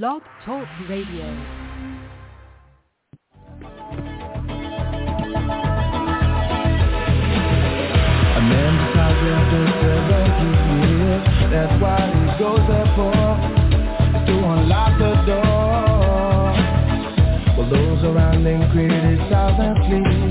Blog Talk Radio. That's why he goes there for to unlock the door. Well, those around him criticize and flee.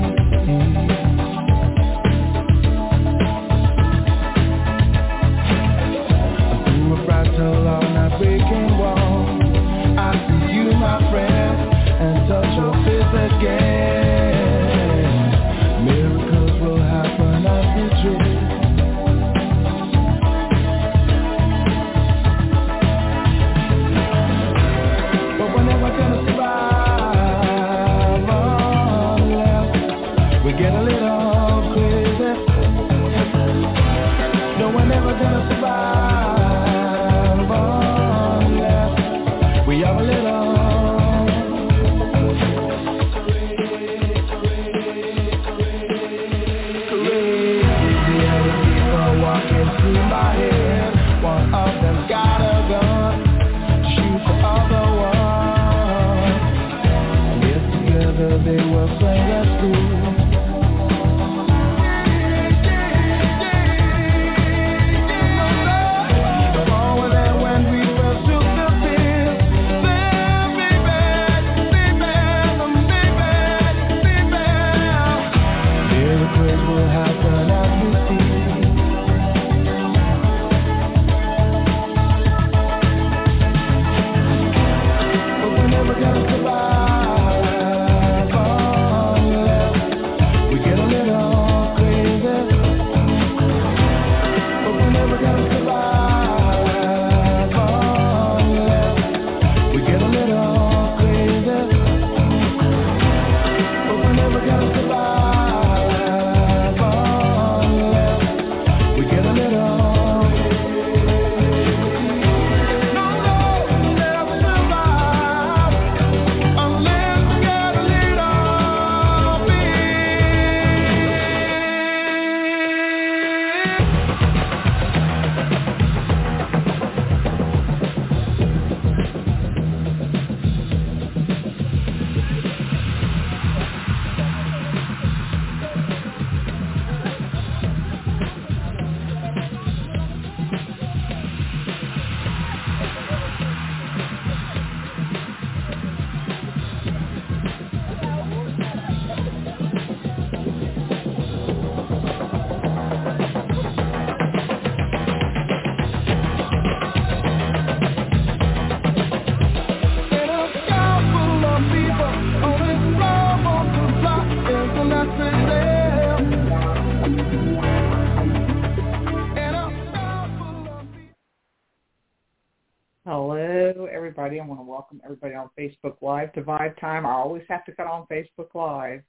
On Facebook Live to Vibe Time. I always have to cut on Facebook Live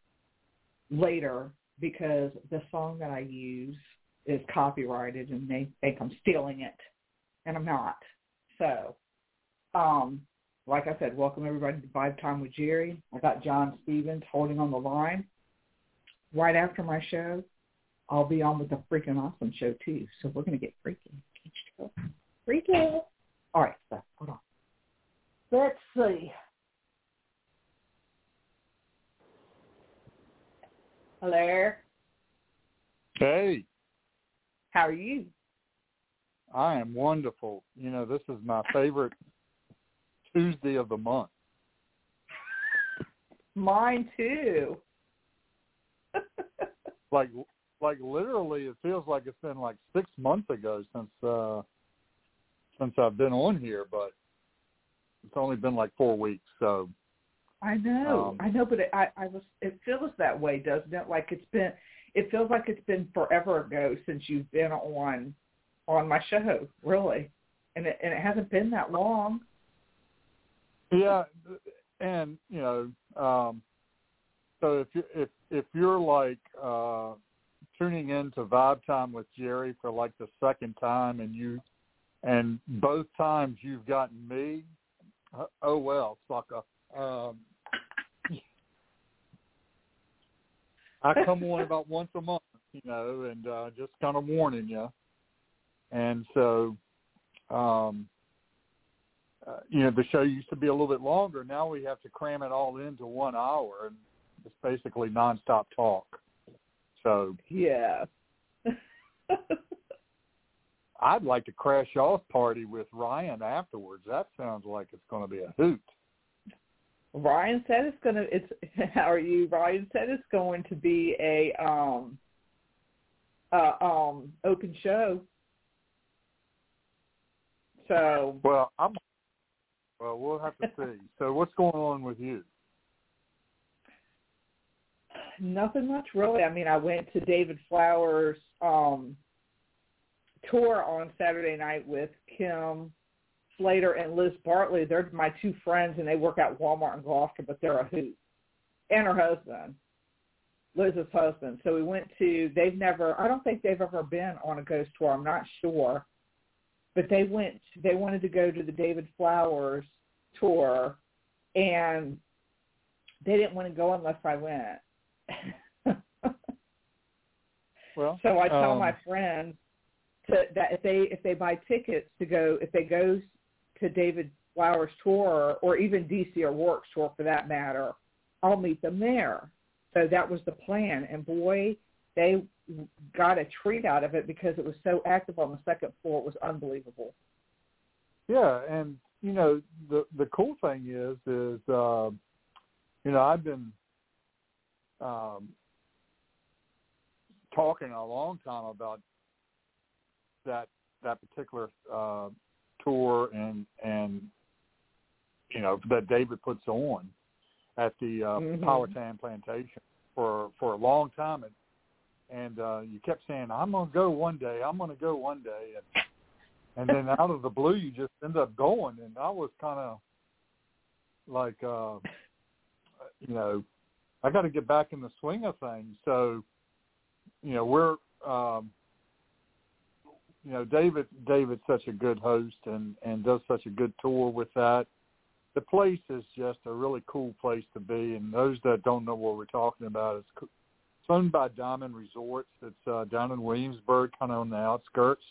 later because the song that I use is copyrighted and they think I'm stealing it, and I'm not. So, um, like I said, welcome everybody to Vibe Time with Jerry. I got John Stevens holding on the line. Right after my show, I'll be on with the freaking awesome show too. So we're gonna get freaky. Can't you tell? Freaky. All right, so hold on. Let's see. Hello. Hey, How are you? I am wonderful. You know, this is my favorite Tuesday of the month. Mine too. Like like literally it feels like it's been like 6 months ago since uh since I've been on here, but it's only been like 4 weeks, so I know. Um, I know, but it, I I was it feels that way, doesn't it? Like it's been it feels like it's been forever ago since you've been on on my show, really. And it and it hasn't been that long. Yeah, and you know, um, so if you if if you're like uh, tuning in to Vibe Time with Jerry for like the second time, and you and both times you've gotten me, uh, oh well, sucker. Um, I come on about once a month, you know, and uh, just kind of warning you. And so, um, uh, you know the show used to be a little bit longer. Now we have to cram it all into one hour, and it's basically nonstop talk. So Yeah. I'd like to crash y'all's party with Ryan afterwards. That sounds like it's going to be a hoot. Ryan said it's gonna. It's how are you? Ryan said it's going to be a um, uh, um, open show. So Well, I'm. Well, we'll have to see. so, what's going on with you? nothing much really. I mean, I went to David Flowers' um, tour on Saturday night with Kim Slater and Liz Bartley. They're my two friends, and they work at Walmart in Gloucester, but they're a hoot. And her husband, Liz's husband. So we went to. They've never. I don't think they've ever been on a ghost tour. I'm not sure, but they went. They wanted to go to the David Flowers tour, and they didn't want to go unless I went. Well, So I tell um, my friends to, that if they if they buy tickets to go if they go to David Flowers tour or even DC or Works tour for that matter, I'll meet them there. So that was the plan, and boy, they got a treat out of it because it was so active on the second floor. It was unbelievable. Yeah, and you know the the cool thing is is uh, you know I've been um, talking a long time about that that particular uh, tour and and you know that David puts on at the uh, Mhm. Powhatan Plantation for for a long time and and uh, you kept saying I'm going to go one day I'm going to go one day and and then out of the blue you just end up going and I was kind of like uh you know I got to get back in the swing of things. So you know we're um you know David David's such a good host and and does such a good tour with that. The place is just a really cool place to be and those that don't know what we're talking about it's it's owned by Diamond Resorts it's uh down in Williamsburg kind of on the outskirts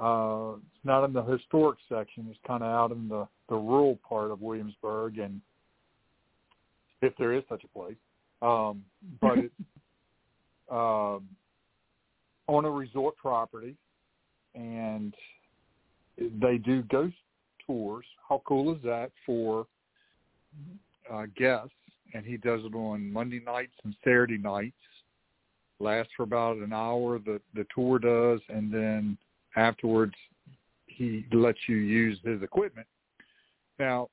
uh, it's not in the historic section. It's kind of out in the the rural part of Williamsburg, and if there is such a place, um, but it's um, on a resort property, and they do ghost tours. How cool is that for uh, guests? And he does it on Monday nights and Saturday nights. Lasts for about an hour. The the tour does, and then afterwards he lets you use his equipment. Now,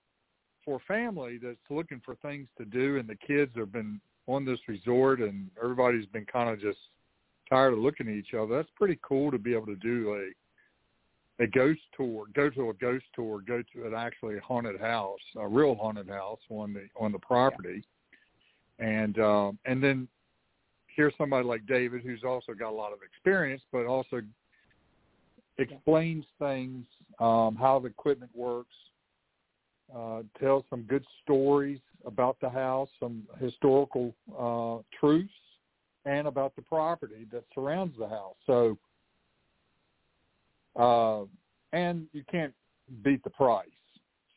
for family that's looking for things to do and the kids have been on this resort and everybody's been kind of just tired of looking at each other, that's pretty cool to be able to do a a ghost tour, go to a ghost tour, go to an actually haunted house, a real haunted house on the on the property. And um and then here's somebody like David who's also got a lot of experience but also explains things, um, how the equipment works, uh, tells some good stories about the house, some historical uh, truths, and about the property that surrounds the house. So, uh, and you can't beat the price.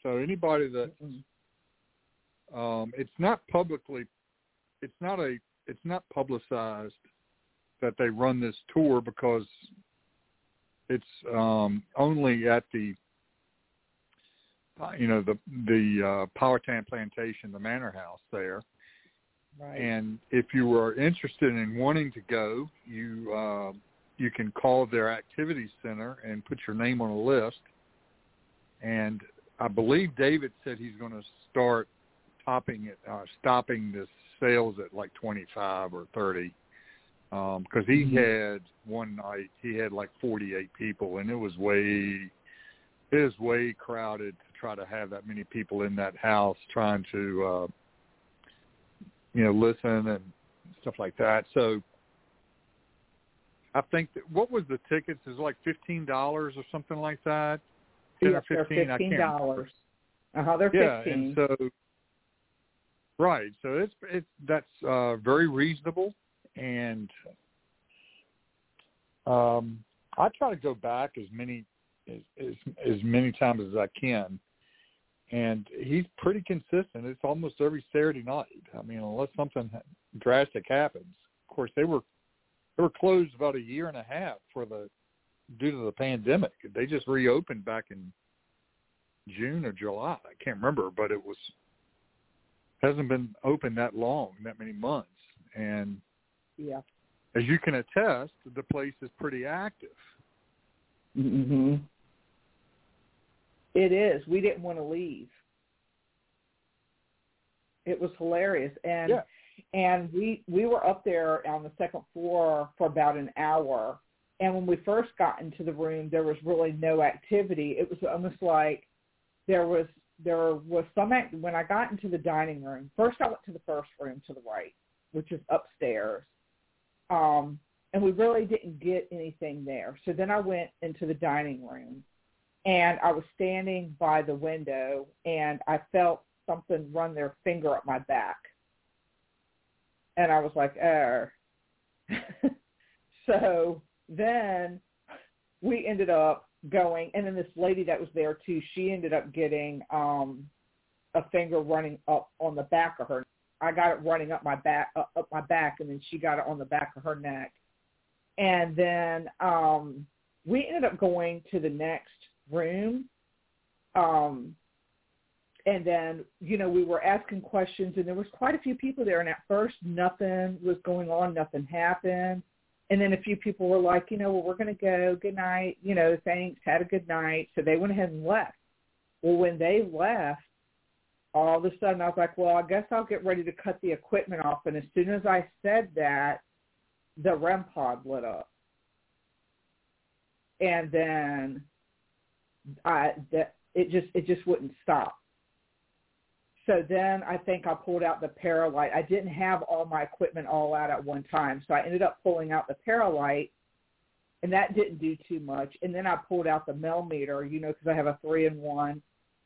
So anybody that um, it's not publicly, it's not a, it's not publicized that they run this tour because it's um, only at the you know the the uh, Powhatan Plantation, the manor house there. Right. And if you are interested in wanting to go, you uh, you can call their activities center and put your name on a list. And I believe David said he's going to start topping it, uh, stopping the sales at like twenty five or thirty because he Mhm. had one night he had like 48 people and it was way it was way crowded to try to have that many people in that house trying to uh you know listen and stuff like that so i think that what was the tickets is like fifteen dollars or something like that 10 Yes, or they're 15 I can't remember. dollars. Uh huh. They're yeah fifteen. and so right so it's it's that's uh very reasonable and um I try to go back as many as as, as many times as I can. and he's pretty consistent. It's almost every Saturday night. I mean, unless something drastic happens. Of course, they were they were closed about a year and a half for the due to the pandemic. They just reopened back in June or July. I can't remember, but it was hasn't been open that long, that many months. And Yeah. as you can attest, the place is pretty active. Mm-hmm. It is. We didn't want to leave. It was hilarious, and Yeah. And we we were up there on the second floor for about an hour. And when we first got into the room, there was really no activity. It was almost like there was there was some act- when I got into the dining room. First, I went to the first room to the right, which is upstairs. Um, and we really didn't get anything there. So then I went into the dining room and I was standing by the window and I felt something run their finger up my back. And I was like, oh. so then we ended up going and then this lady that was there too, she ended up getting um a finger running up on the back of her. I got it running up my back up my back and then she got it on the back of her neck. And then um we ended up going to the next room. Um and then, you know, we were asking questions and there was quite a few people there and at first nothing was going on, nothing happened. And then a few people were like, you know, well, we're going to go. Good night. You know, thanks. Had a good night. So they went ahead and left. Well, when they left, all of a sudden I was like, well, I guess I'll get ready to cut the equipment off. And as soon as I said that, the REM pod lit up. And then I that it just it just wouldn't stop. So then I think I pulled out the Paralight. I didn't have all my equipment all out at one time, so I ended up pulling out the Paralight, and that didn't do too much. And then I pulled out the Melmeter, you know, because I have a three-in-one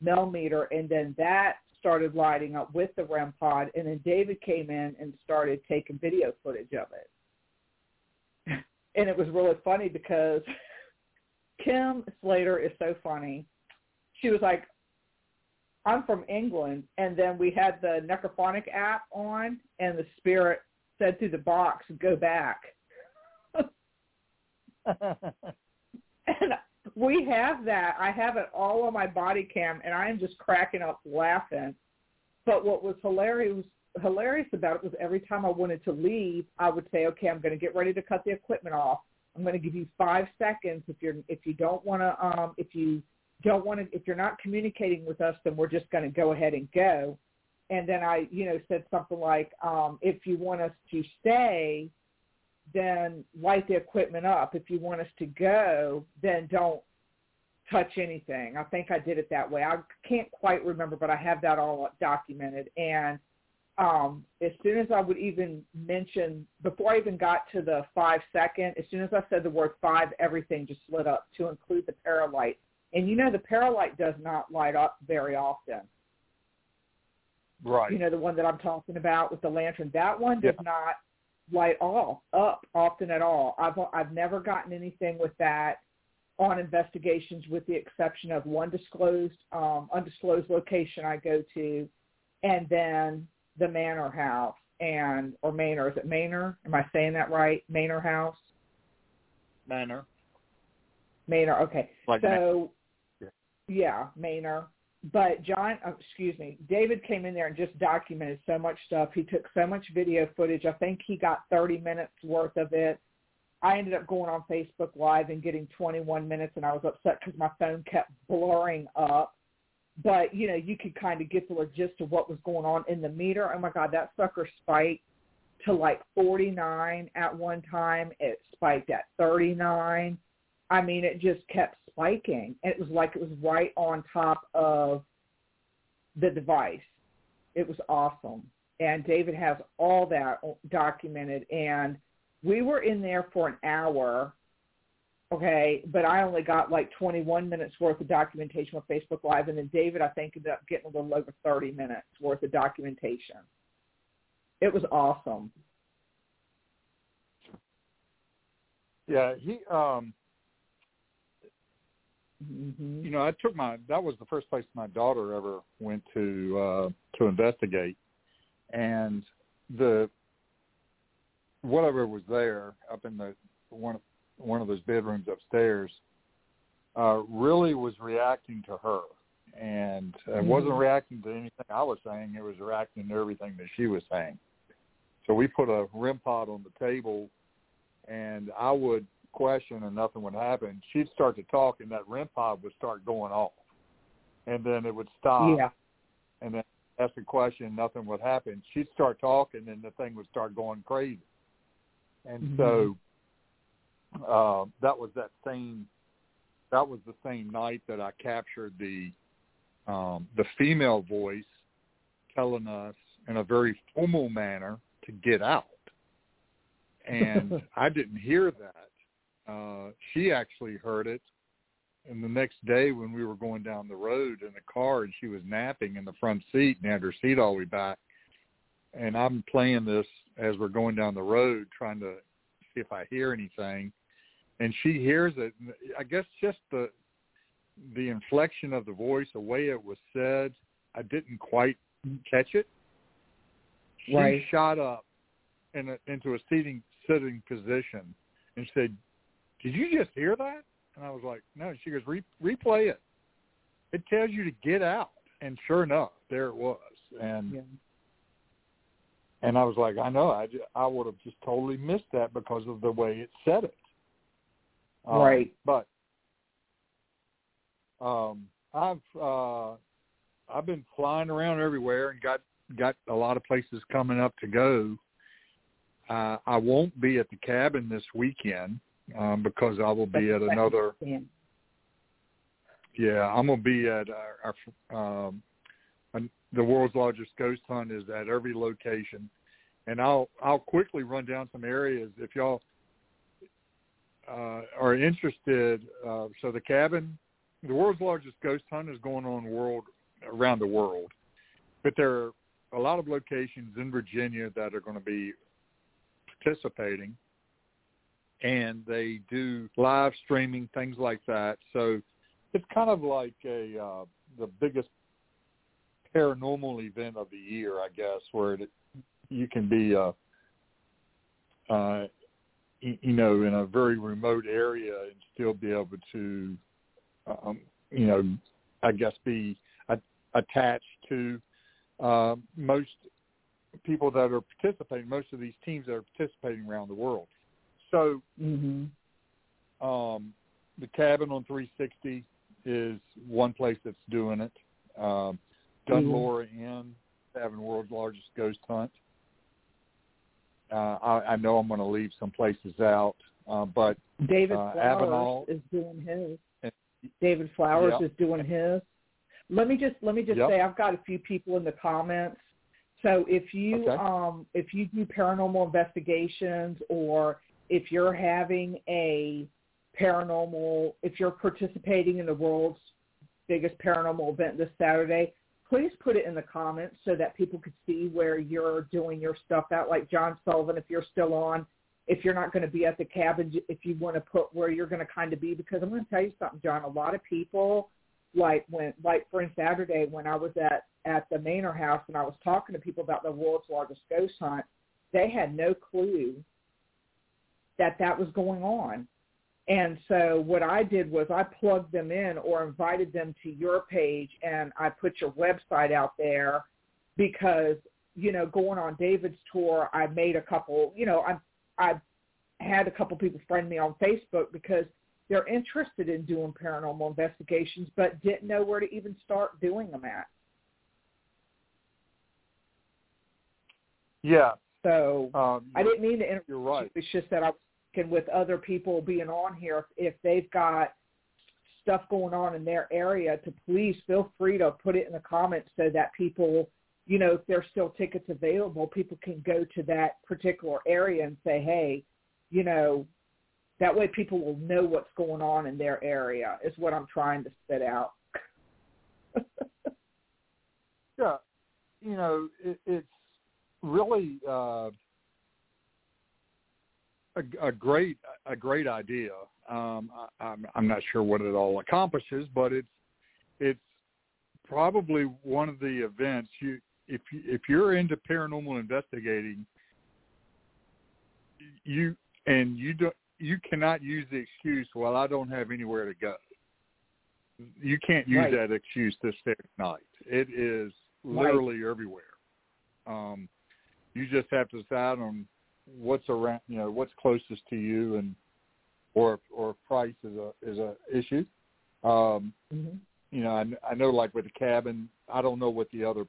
Melmeter, and then that started lighting up with the REM pod. And then David came in and started taking video footage of it. and it was really funny because Kim Slater is so funny. She was like, I'm from England, and then we had the Necrophonic app on, and the spirit said through the box, "Go back." and we have that. I have it all on my body cam, and I am just cracking up laughing. But what was hilarious hilarious about it was every time I wanted to leave, I would say, "Okay, I'm going to get ready to cut the equipment off. I'm going to give you five seconds. If you're if you don't want to um, if you don't want to if you're not communicating with us then we're just going to go ahead and go. And then i you know said something like um if you want us to stay then light the equipment up. If you want us to go then don't touch anything. I think i did it that way. I can't quite remember but i have that all documented. And um as soon as i would even mention before i even got to the five second as soon as i said the word five everything just lit up to include the paralight and you know the Paralight does not light up very often. Right. You know the one that I'm talking about with the lantern. That one does Yeah. not light all up often at all. I've I've never gotten anything with that on investigations, with the exception of one disclosed um, undisclosed location I go to, and then the Manor House and or Manor. Is it Manor? Am I saying that right? Manor House. Manor. Manor. Okay. Like so Yeah. Maynard. But John, uh, excuse me, David came in there and just documented so much stuff. He took so much video footage. I think he got 30 minutes worth of it. I ended up going on Facebook Live and getting 21 minutes, and I was upset because my phone kept blurring up. But you know, you could kind of get the gist of what was going on in the meter. Oh my God, that sucker spiked to like 49 at one time. It spiked at 39. I mean, it just kept spiking. And it was like it was right on top of the device. It was awesome. And David has all that documented. And we were in there for an hour, okay, but I only got like 21 minutes worth of documentation on Facebook Live. And then David, I think, ended up getting a little over 30 minutes worth of documentation. It was awesome. Yeah, he um hmm you know, I took my that was the first place my daughter ever went to uh to investigate and the whatever was there up in the one one of those bedrooms upstairs uh really was reacting to her and it Mhm. wasn't reacting to anything I was saying, it was reacting to everything that she was saying. So we put a REM pod on the table and I would question and nothing would happen. She'd start to talk and that REM pod would start going off. And then it would stop Yeah. and then ask a question, nothing would happen. She'd start talking and the thing would start going crazy. And so uh that was that same that was the same night that I captured the um the female voice telling us in a very formal manner to get out. And I didn't hear that. Uh she actually heard it. And the next day when we were going down the road in the car and she was napping in the front seat and had her seat all the way back. And I'm playing this as we're going down the road trying to see if I hear anything. And she hears it. I guess just the the inflection of the voice the way it was said I didn't quite catch it. She Right. shot up in a, into a seating sitting position and said did you just hear that and I was like, no. She goes, Re- replay it. It tells you to get out. And sure enough, there it was. And Yeah. and I was like, I know. I, I would have just totally missed that because of the way it said it. Um, Right. But um, I've uh, I've been flying around everywhere and got got a lot of places coming up to go. Uh, I won't be at the cabin this weekend um, because I will be at another Yeah. I'm gonna be at our, our um, the world's largest ghost hunt is at every location, and I'll I'll quickly run down some areas if y'all uh, are interested. Uh, so the cabin, the world's largest ghost hunt is going on world around the world, but there are a lot of locations in Virginia that are going to be participating, and they do live streaming things like that. So it's kind of like a uh, the biggest paranormal event of the year, I guess, where it, you can be, uh, uh, you know, in a very remote area and still be able to, um, you know, I guess be a- attached to uh, most people that are participating, most of these teams that are participating around the world. So Mhm. um, the cabin on 360 is one place that's doing it. Um, Dunlora Inn having world's largest ghost hunt. Uh, I, I know I'm going to leave some places out, uh, but David Uh, Flowers Avenel- is doing his. And- David Flowers Yeah. is doing his. Let me just let me just Yep. say I've got a few people in the comments. So if you Okay. um if you do paranormal investigations or if you're having a paranormal if you're participating in the world's biggest paranormal event this Saturday, please put it in the comments so that people could see where you're doing your stuff at. Like John Sullivan, if you're still on, if you're not going to be at the cabin, if you want to put where you're going to kind of be, because I'm going to tell you something, John. A lot of people, like when, like for Saturday when I was at at the Manor House and I was talking to people about the world's largest ghost hunt, they had no clue that that was going on. And so what I did was I plugged them in or invited them to your page and I put your website out there because, you know, going on David's tour, I made a couple, you know, I I had a couple people friend me on Facebook because they're interested in doing paranormal investigations but didn't know where to even start doing them at. yeah, So um, I didn't mean to interrupt You're right. It's just that I was thinking with other people being on here, if they've got stuff going on in their area, to please feel free to put it in the comments so that people, you know, if there's still tickets available, people can go to that particular area and say, hey, you know, that way people will know what's going on in their area is what I'm trying to spit out. Yeah, you know, it, it's really uh, a, a great a great idea. Um, I, I'm, I'm not sure what it all accomplishes, but it's it's probably one of the events you if you, if you're into paranormal investigating, you and you don't you cannot use the excuse, well, I don't have anywhere to go. You can't use Right. that excuse this Saturday night. It is literally everywhere. Um, you just have to decide on what's around, you know, what's closest to you, and or or price is a is a issue. Um, hmm you know, I, I know like with the cabin, I don't know what the other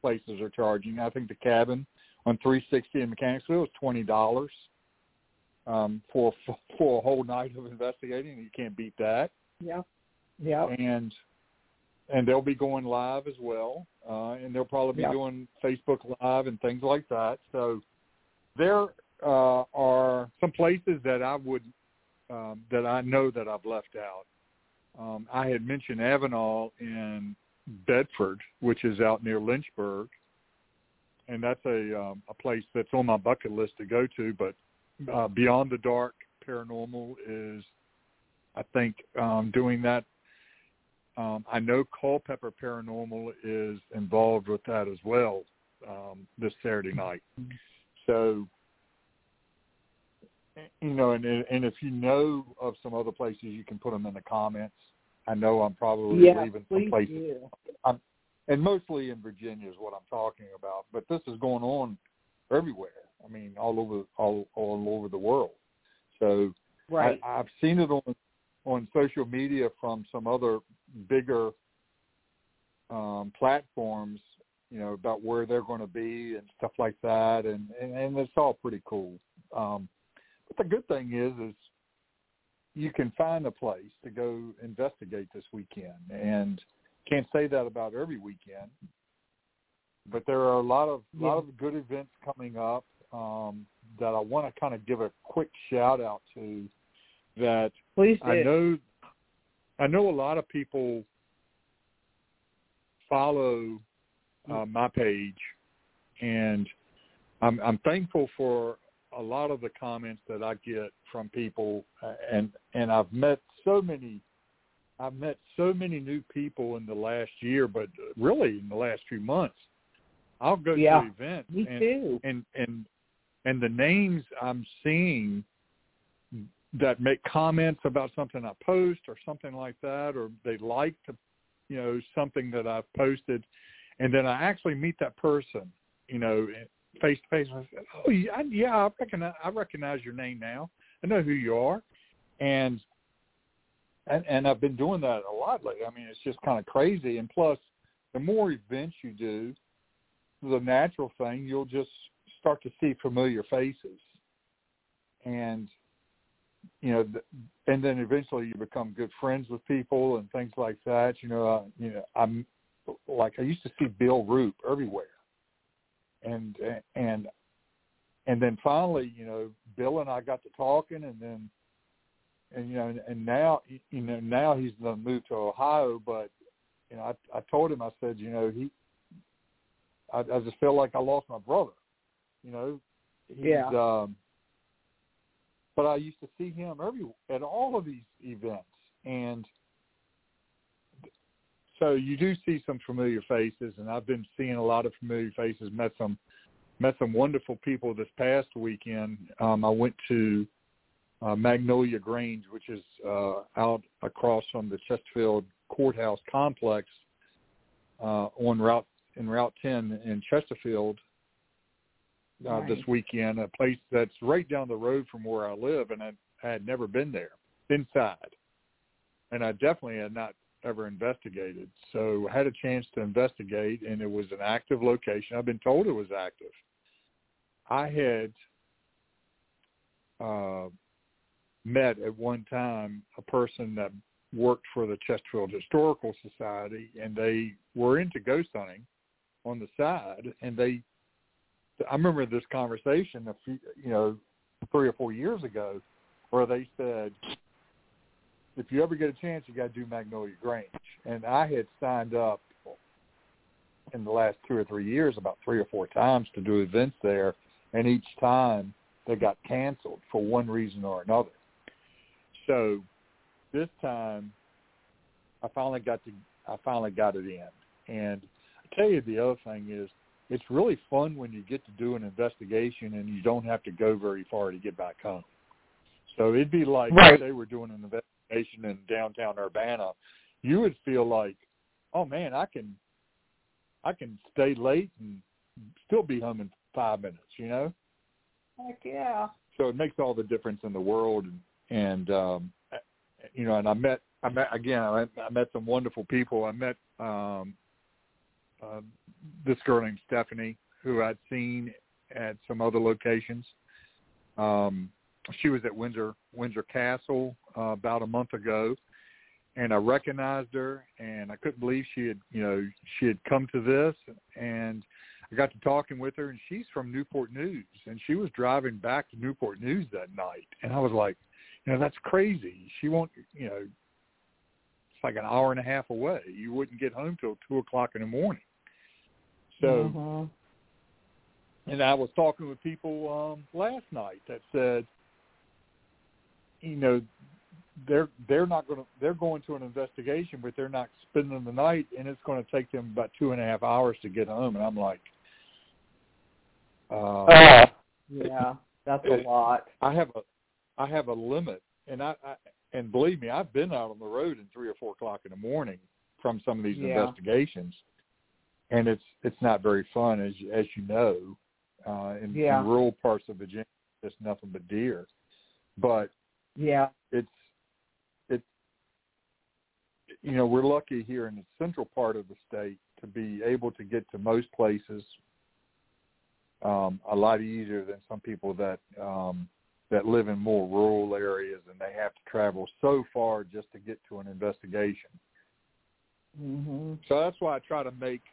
places are charging. I think the cabin on 360 in Mechanicsville is twenty dollars um, for for a whole night of investigating. You can't beat that. Yeah. Yeah. And and they'll be going live as well, uh, and they'll probably be Yeah. doing Facebook Live and things like that. So there uh, are some places that I would um, that I know that I've left out. Um, I had mentioned Avenel in Bedford, which is out near Lynchburg, and that's a um, a place that's on my bucket list to go to. But uh, Beyond the Dark Paranormal is, I think, um, doing that. Um, I know Culpeper Paranormal is involved with that as well um, this Saturday night. So, you know, and and if you know of some other places, you can put them in the comments. I know I'm probably Yeah. leaving some places do. and mostly in Virginia is what I'm talking about. But this is going on everywhere. I mean, all over all all over the world. So Right. I, I've seen it on on social media from some other bigger um, platforms. You know about where they're going to be and stuff like that, and and, and it's all pretty cool. Um, but the good thing is, is you can find a place to go investigate this weekend, and can't say that about every weekend, but there are a lot of Yeah. lot of good events coming up um, that I want to kind of give a quick shout out to. That Please do. I know, I know a lot of people follow uh, my page, and I'm, I'm thankful for a lot of the comments that I get from people, uh, and and I've met so many I've met so many new people in the last year, but really in the last few months. I'll go Yeah. to events Me and, too. and and and the names I'm seeing that make comments about something I post or something like that, or they like to, you know, something that I've posted, and then I actually meet that person, you know, face to face. "Oh yeah, yeah, I recognize I recognize your name now. I know who you are," and and and I've been doing that a lot lately. I mean, it's just kind of crazy. And plus, the more events you do, the natural thing you'll just start to see familiar faces, and you know, th- and then eventually you become good friends with people and things like that. You know, uh, you know, I'm like I used to see Bill Roop everywhere, and and and then finally, you know, Bill and I got to talking, and then and you know, and, and now you know now he's going to move to Ohio, but you know, I I told him I said, you know, he I, I just felt like I lost my brother, you know, he's, Yeah. Um, but I used to see him every at all of these events, and so you do see some familiar faces, and I've been seeing a lot of familiar faces. Met some met some wonderful people this past weekend. Um, I went to uh, Magnolia Grange, which is uh, out across from the Chesterfield Courthouse complex uh, on route in Route 10 in Chesterfield uh, this weekend. A place that's right down the road from where I live, and I, I had never been there inside, and I definitely had not ever investigated. So I had a chance to investigate, and it was an active location. I've been told it was active. I had uh, met at one time a person that worked for the Chesterfield Historical Society, and they were into ghost hunting on the side, and they. I remember this conversation a few, you know, three or four years ago, where they said, if you ever get a chance, you got to do Magnolia Grange. And I had signed up in the last two or three years about three or four times to do events there, and each time they got canceled for one reason or another. So this time, I finally got to I finally got it in. And I tell you, the other thing is, it's really fun when you get to do an investigation and you don't have to go very far to get back home. So it'd be like Right. if they were doing an investigation in downtown Urbana, you would feel like, oh man, I can, I can stay late and still be home in five minutes. You know, Heck yeah. so it makes all the difference in the world. And and um, you know, and I met, I met again, I, I met some wonderful people. I met um, uh, this girl named Stephanie who I'd seen at some other locations. Um, she was at Windsor Windsor Castle uh, about a month ago, and I recognized her, and I couldn't believe she had you know she had come to this, and I got to talking with her, and she's from Newport News, and she was driving back to Newport News that night, and I was like, you know, that's crazy. She won't, you know, it's like an hour and a half away. You wouldn't get home till two o'clock in the morning. So, Mhm. and I was talking with people um last night that said, you know, they're they're not going to they're going to an investigation, but they're not spending the night, and it's going to take them about two and a half hours to get home. And I'm like, uh, Uh, yeah, that's a lot. I have a I have a limit, and I, I and believe me, I've been out on the road in three or four o'clock in the morning from some of these Yeah. investigations, and it's it's not very fun as you- as you know. Uh, in, Yeah. in rural parts of Virginia, there's nothing but deer, but Yeah. it's it's you know we're lucky here in the central part of the state to be able to get to most places um, a lot easier than some people that um, that live in more rural areas and they have to travel so far just to get to an investigation. Mhm. So that's why I try to make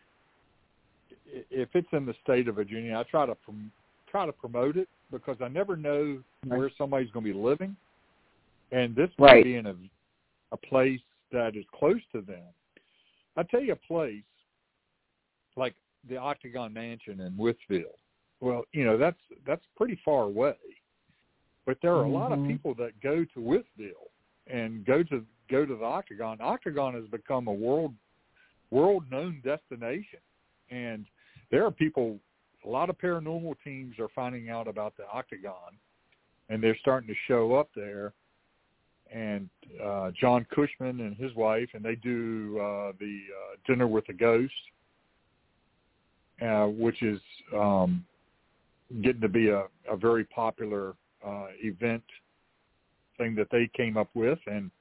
if it's in the state of Virginia, I try to prom- try to promote it because I never know Right. where somebody's going to be living, and this Right. may be in a a place that is close to them. I tell you a place like the Octagon Mansion in Wytheville. Well, you know that's that's pretty far away, but there are a lot of Mhm. people that go to Wytheville and go to go to the Octagon. Octagon has become a world world known destination, and there are people. A lot of paranormal teams are finding out about the Octagon, and they're starting to show up there. And uh, John Cushman and his wife, and they do uh, the uh, Dinner with a Ghost, uh, which is um, getting to be a, a very popular uh, event thing that they came up with, and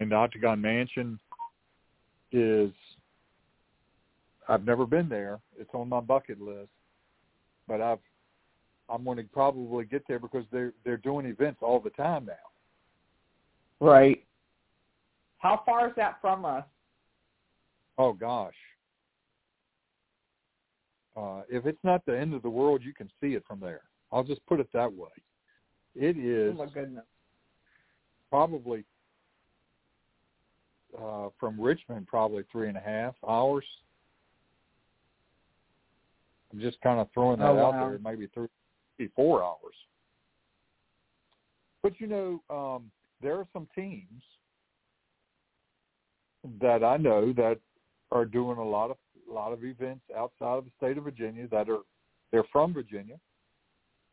and the Octagon Mansion is. I've never been there. It's on my bucket list, but I've I'm going to probably get there because they're they're doing events all the time now. Right. How far is that from us? Oh gosh. Uh, if it's not the end of the world, you can see it from there. I'll just put it that way. It is Oh my goodness. probably uh, from Richmond, probably three and a half hours. I'm just kind of throwing that Oh, out wow. there. Maybe three, four hours. But you know, um, there are some teams that I know that are doing a lot of a lot of events outside of the state of Virginia that are they're from Virginia.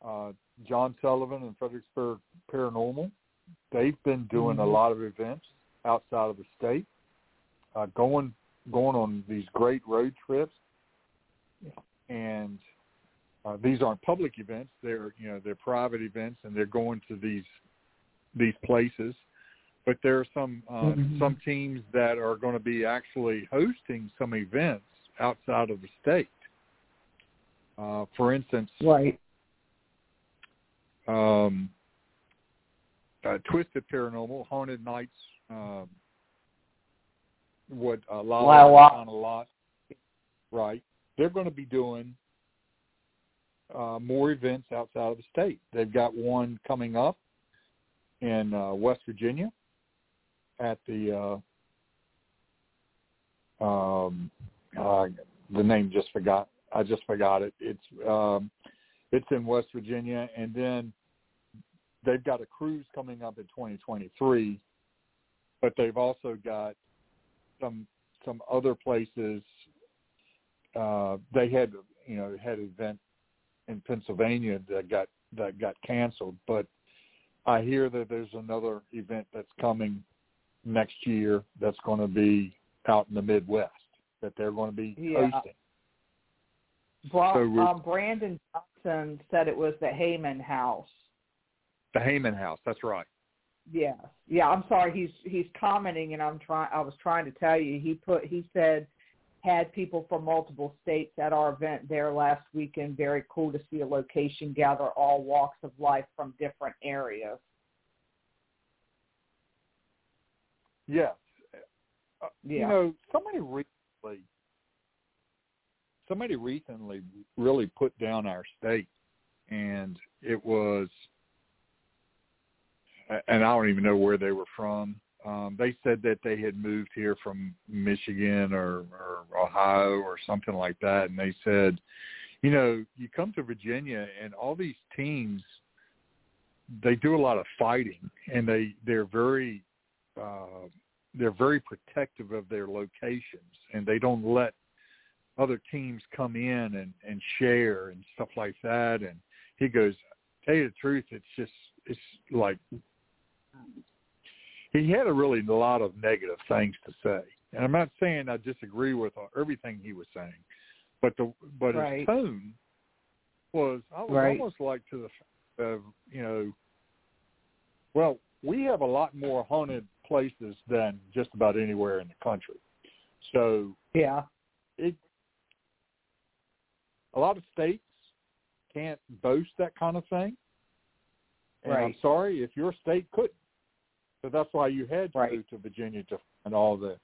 Uh, John Sullivan and Fredericksburg Paranormal, they've been doing a Mhm. lot of events outside of the state, uh, going going on these great road trips, and uh, these aren't public events. They're you know they're private events, and they're going to these these places. But there are some uh, Mhm. some teams that are going to be actually hosting some events outside of the state. Uh, for instance, Right. um, uh, Twisted Paranormal, Haunted Nights, um, what uh, on a lot, right? They're going to be doing uh, more events outside of the state. They've got one coming up in uh, West Virginia at the uh, um, uh, the name just forgot. I just forgot it. It's um, it's in West Virginia, and then they've got a cruise coming up in 2023 but they've also got some some other places. Uh, they had you know had an event in Pennsylvania that got that got canceled, but I hear that there's another event that's coming next year that's going to be out in the Midwest that they're going to be Yeah. hosting. Bra- So um, Brandon Johnson said it was the Heyman House. The Heyman House, that's right. Yes. Yeah, I'm sorry. He's he's commenting, and I'm trying. I was trying to tell you. He put. He said had people from multiple states at our event there last weekend. Very cool to see a location gather all walks of life from different areas. Yes. Uh, You know, somebody recently, somebody recently really put down our state, and it was, and I don't even know where they were from. Um, they said that they had moved here from Michigan or, or Ohio or something like that, and they said, you know, you come to Virginia and all these teams, they do a lot of fighting, and they they're very uh, they're very protective of their locations and they don't let other teams come in and, and share and stuff like that. And he goes, tell you the truth, it's just, it's like, he had a really lot of negative things to say. And I'm not saying I disagree with everything he was saying, but the, but Right. his tone was, I was Right. almost like to the, of, you know, well, we have a lot more haunted places than just about anywhere in the country. So Yeah. it a lot of states can't boast that kind of thing. And I'm sorry if your state couldn't. So that's why you had to Right. move to Virginia to find all the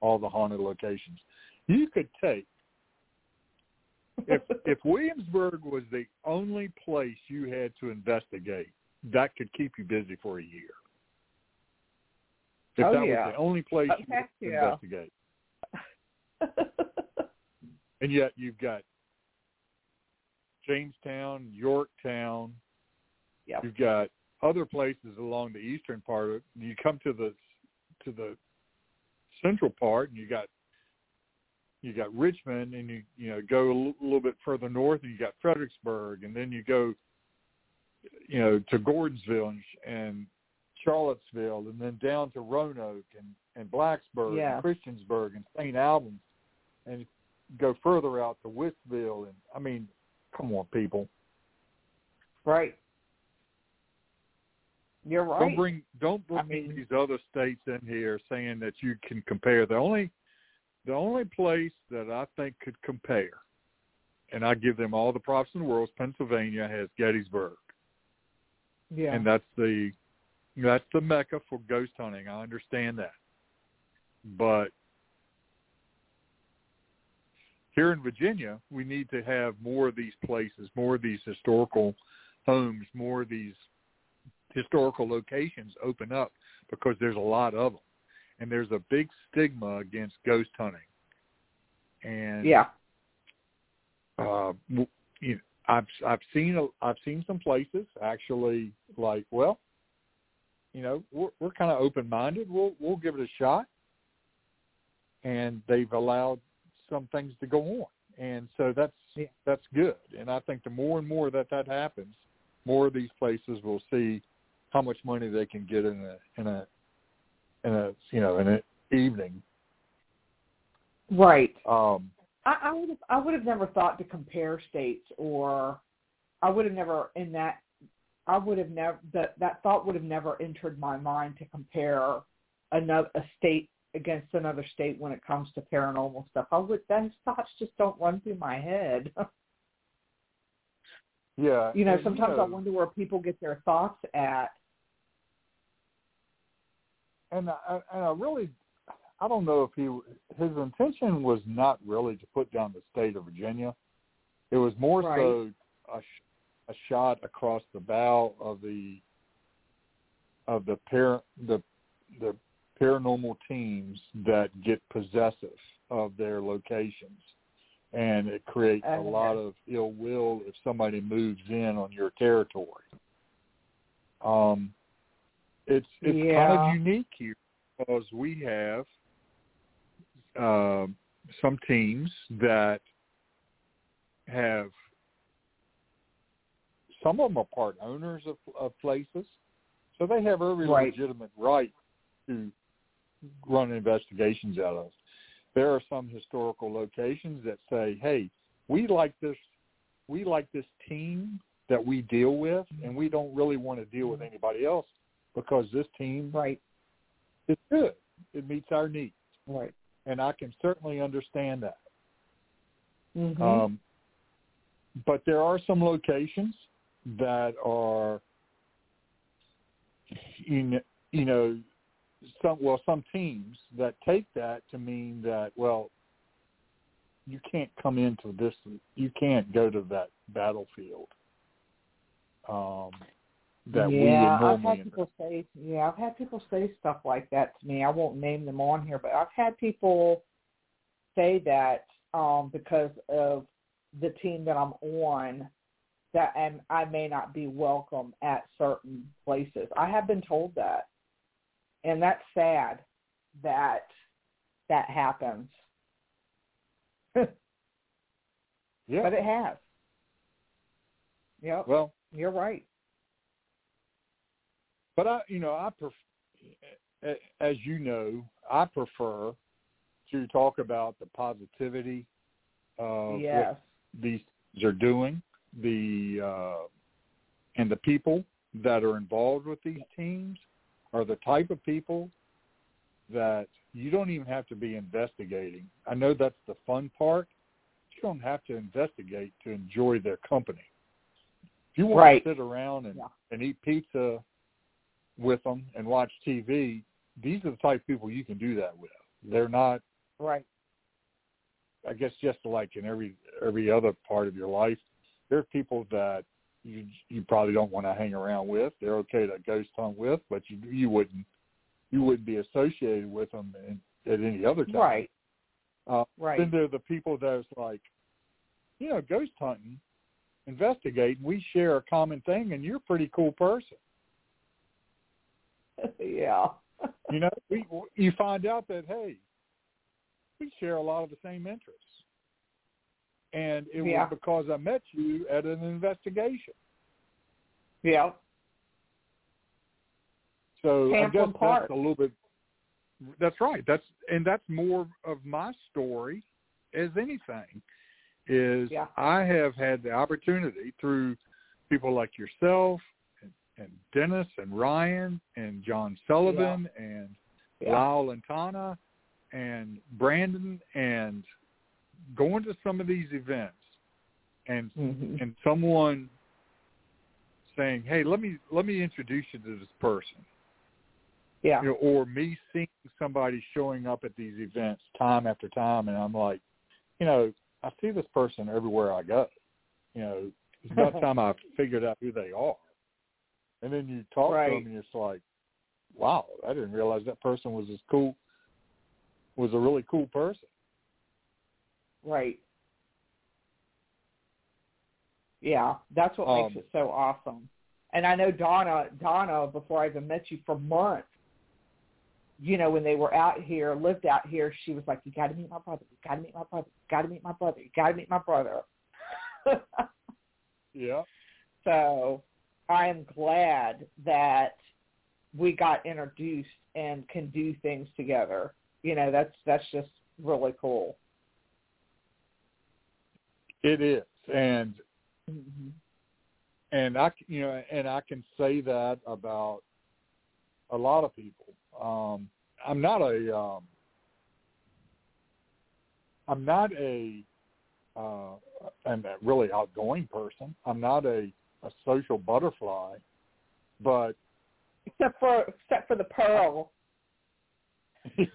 all the haunted locations. You could take if if Williamsburg was the only place you had to investigate, that could keep you busy for a year. If Oh, that yeah. was the only place Oh, you heck could yeah. investigate. And yet you've got Jamestown, Yorktown, yep. you've got other places along the eastern part of. You come to the to the central part and you got you got Richmond and you you know go a l- little bit further north and you got Fredericksburg and then you go you know to Gordonsville and, and Charlottesville and then down to Roanoke and and Blacksburg Yeah. and Christiansburg and St. Albans and go further out to Wytheville and I mean come on people Right. You're right. Don't bring don't bring I mean- these other states in here saying that you can compare. The only the only place that I think could compare, and I give them all the props in the world, is Pennsylvania has Gettysburg, yeah. and that's the that's the mecca for ghost hunting. I understand that, but here in Virginia, we need to have more of these places, more of these historical homes, more of these historical locations open up because there's a lot of them, and there's a big stigma against ghost hunting. And yeah. uh, you know, I've I've seen a, I've seen some places actually like well, you know we're we're kind of open minded. We'll we'll give it a shot, and they've allowed some things to go on, and so that's Yeah. that's good. And I think the more and more that that happens, more of these places will see how much money they can get in a in a in a you know in an evening. Right. Um, I, I would have I would have never thought to compare states or I would have never in that I would have never that that thought would have never entered my mind to compare another a state against another state when it comes to paranormal stuff. I would those thoughts just don't run through my head. yeah, you know, sometimes I know, wonder where people get their thoughts at. And I, and I really, I don't know if he his intention was not really to put down the state of Virginia. It was more Right. so a, a shot across the bow of the of the par the the paranormal teams that get possessive of their locations, and it creates a lot of ill will if somebody moves in on your territory. Um, it's it's kind of unique here because we have um, some teams that have some of them are part owners of, of places, so they have every Right. legitimate right to run investigations out of. There are some historical locations that say, "Hey, we like this, we like this team that we deal with, and we don't really want to deal with anybody else because this team Right. is good. It meets our needs." Right. and I can certainly understand that. hmm Um, but there are some locations that are, in, you know, some well, some teams that take that to mean that well, you can't come into this, you can't go to that battlefield. Um, that we yeah, would I've had people say, yeah, I've had people say stuff like that to me. I won't name them on here, but I've had people say that um, because of the team that I'm on, that and I may not be welcome at certain places. I have been told that, and that's sad that that happens. yeah. But it has. Yep, well, you're right. But I, you know, I pref- as you know, I prefer to talk about the positivity of yes. what these are doing, the uh, and the people that are involved with these teams are the type of people that you don't even have to be investigating. I know that's the fun part. You don't have to investigate to enjoy their company. If you want Right. to sit around and, Yeah. and eat pizza with them and watch TV, these are the type of people you can do that with. They're not Right. I guess just like in every every other part of your life, there are people that you you probably don't want to hang around with. They're okay to ghost hunt with, but you you wouldn't you wouldn't be associated with them in, at any other time. Right. Uh, Right. Then there are the people that's like, you know, ghost hunting, investigating. We share a common thing, and you're a pretty cool person. yeah. You know, we you find out that hey, we share a lot of the same interests, and it Yeah. was because I met you at an investigation. yeah. So I Pamplin guess Park. that's a little bit. That's right. That's and that's more of my story as anything. Is Yeah. I have had the opportunity through people like yourself and, Dennis and Ryan and John Sullivan and Yeah. Lyle and Tana and Brandon and going to some of these events and hmm and someone saying, "Hey, let me let me introduce you to this person," Yeah. you know, or me seeing somebody showing up at these events time after time, and I'm like, you know, I see this person everywhere I go. You know, it's about time I figured out who they are. And then you talk to them, and it's like, wow, I didn't realize that person was as cool, was a really cool person. Right. Yeah, that's what makes Um, it so awesome. And I know Donna, Donna, before I even met you for months, you know, when they were out here, lived out here, she was like, "You got to meet my brother. You got to meet my brother. You got to meet my brother. You got to meet my brother." Yeah. so I am glad that we got introduced and can do things together. You know, that's that's just really cool. It is, and Mm-hmm. and I you know, and I can say that about a lot of people. Um, I'm not a, um, I'm not a, uh, and a really outgoing person. I'm not a, a social butterfly, but Except for except for the pearl.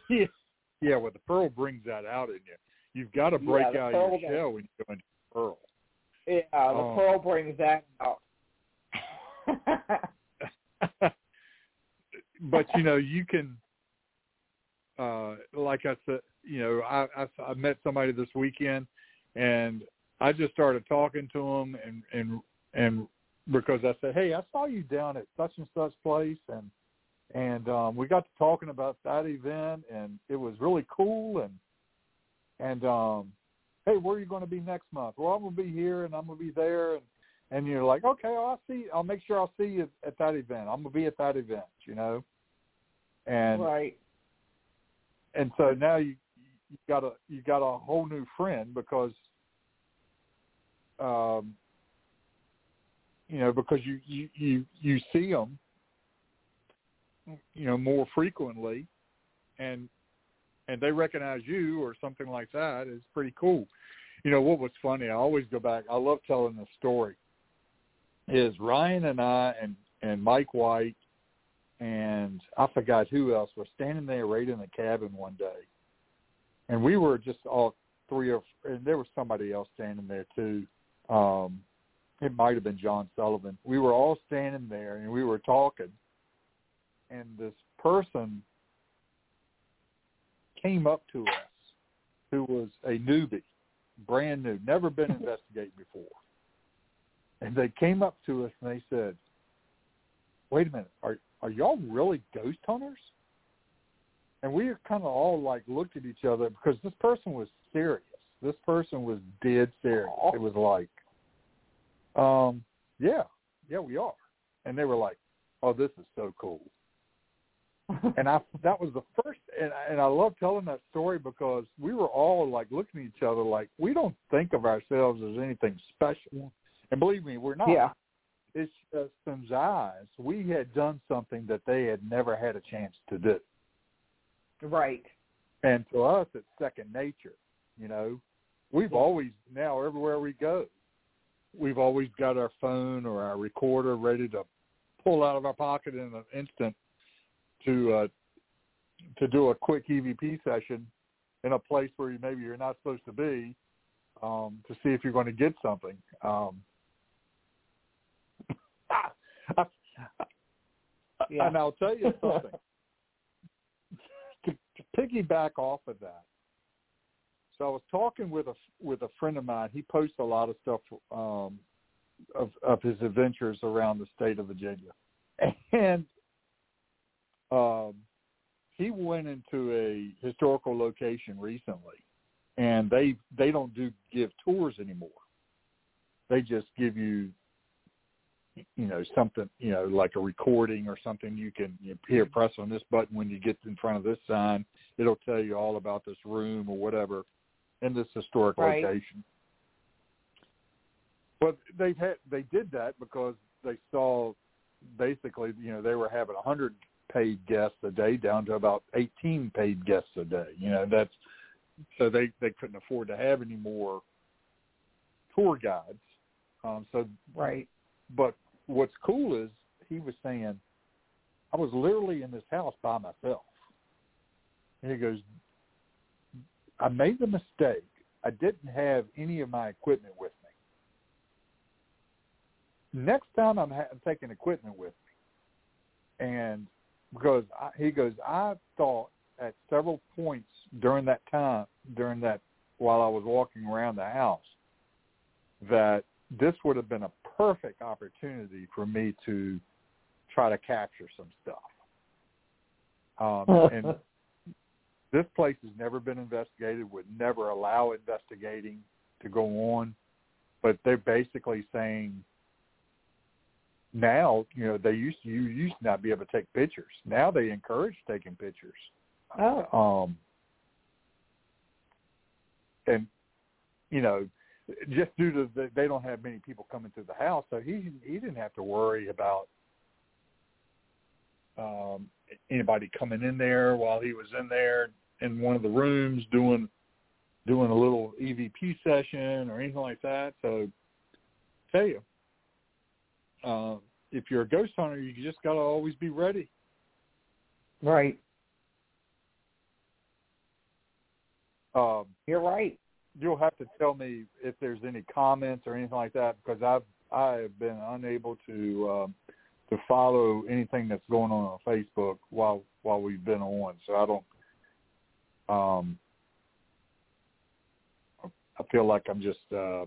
yeah, yeah. Well, the pearl brings that out in you. You've got to break Yeah, out your shell when you go into pearl. Yeah, the Oh. pearl brings that out. but you know you can uh like i said you know i i, I met somebody this weekend and i just started talking to him and and and because i said hey i saw you down at such and such place and and um, we got to talking about that event, and it was really cool. And and um, hey, where are you going to be next month? Well, I'm going to be here, and I'm going to be there, and and you're like, okay, well, I'll see. I'll make sure I'll see you at that event. I'm going to be at that event, you know. And right. and so now you you got a you got a whole new friend because um you know because you you you you see them you know more frequently and and they recognize you or something like that is pretty cool. You know what was funny i always go back i love telling this story is ryan and i and and mike white and i forgot who else was standing there right in the cabin one day. And we were just all three of and there was somebody else standing there too um it might have been john sullivan we were all standing there and we were talking and this person came up to us who was a newbie brand new never been investigating before and they came up to us and they said wait a minute are are y'all really ghost hunters and we kind of all like looked at each other because this person was serious. This person was dead serious. It was like, um, yeah, yeah, we are. And they were like, oh, this is so cool. and I that was the first, and and I love telling that story because we were all like looking at each other like we don't think of ourselves as anything special, and believe me, we're not. Yeah. It's just in eyes we had done something that they had never had a chance to do. Right. And to us, it's second nature. You know, we've always now everywhere we go, we've always got our phone or our recorder ready to pull out of our pocket in an instant to uh, to do a quick EVP session in a place where you, maybe you're not supposed to be um, to see if you're going to get something. Um, Yeah. And I'll tell you something. to, to piggyback off of that, so I was talking with a with a friend of mine. He posts a lot of stuff um, of of his adventures around the state of Virginia, and um, he went into a historical location recently, and they they don't do give tours anymore. They just give you you know something you know like a recording or something you can you here press on this button when you get in front of this sign it'll tell you all about this room or whatever in this historic Right. location but they had they did that because they saw basically you know they were having a hundred paid guests a day down to about eighteen paid guests a day you know that's so they they couldn't afford to have any more tour guides um so Right. but what's cool is he was saying, I was literally in this house by myself. And he goes, I made the mistake. I didn't have any of my equipment with me. Next time I'm, ha- I'm taking equipment with me. And because I, he goes, I thought at several points during that time, during that, while I was walking around the house, that this would have been a perfect opportunity for me to try to capture some stuff. Um, and this place has never been investigated, would never allow investigating to go on, but they're basically saying now, you know, they used to, you used to not be able to take pictures. Now they encourage taking pictures. Oh. Um, and you know, just due to the, they don't have many people coming to the house, so he he didn't have to worry about um, anybody coming in there while he was in there in one of the rooms doing doing a little EVP session or anything like that. So, tell you, uh, if you're a ghost hunter, you just got to always be ready. Right. Um, You're right. you'll have to tell me if there's any comments or anything like that because I've I have been unable to um, to follow anything that's going on on Facebook while while we've been on. So I don't. Um, I feel like I'm just. Uh,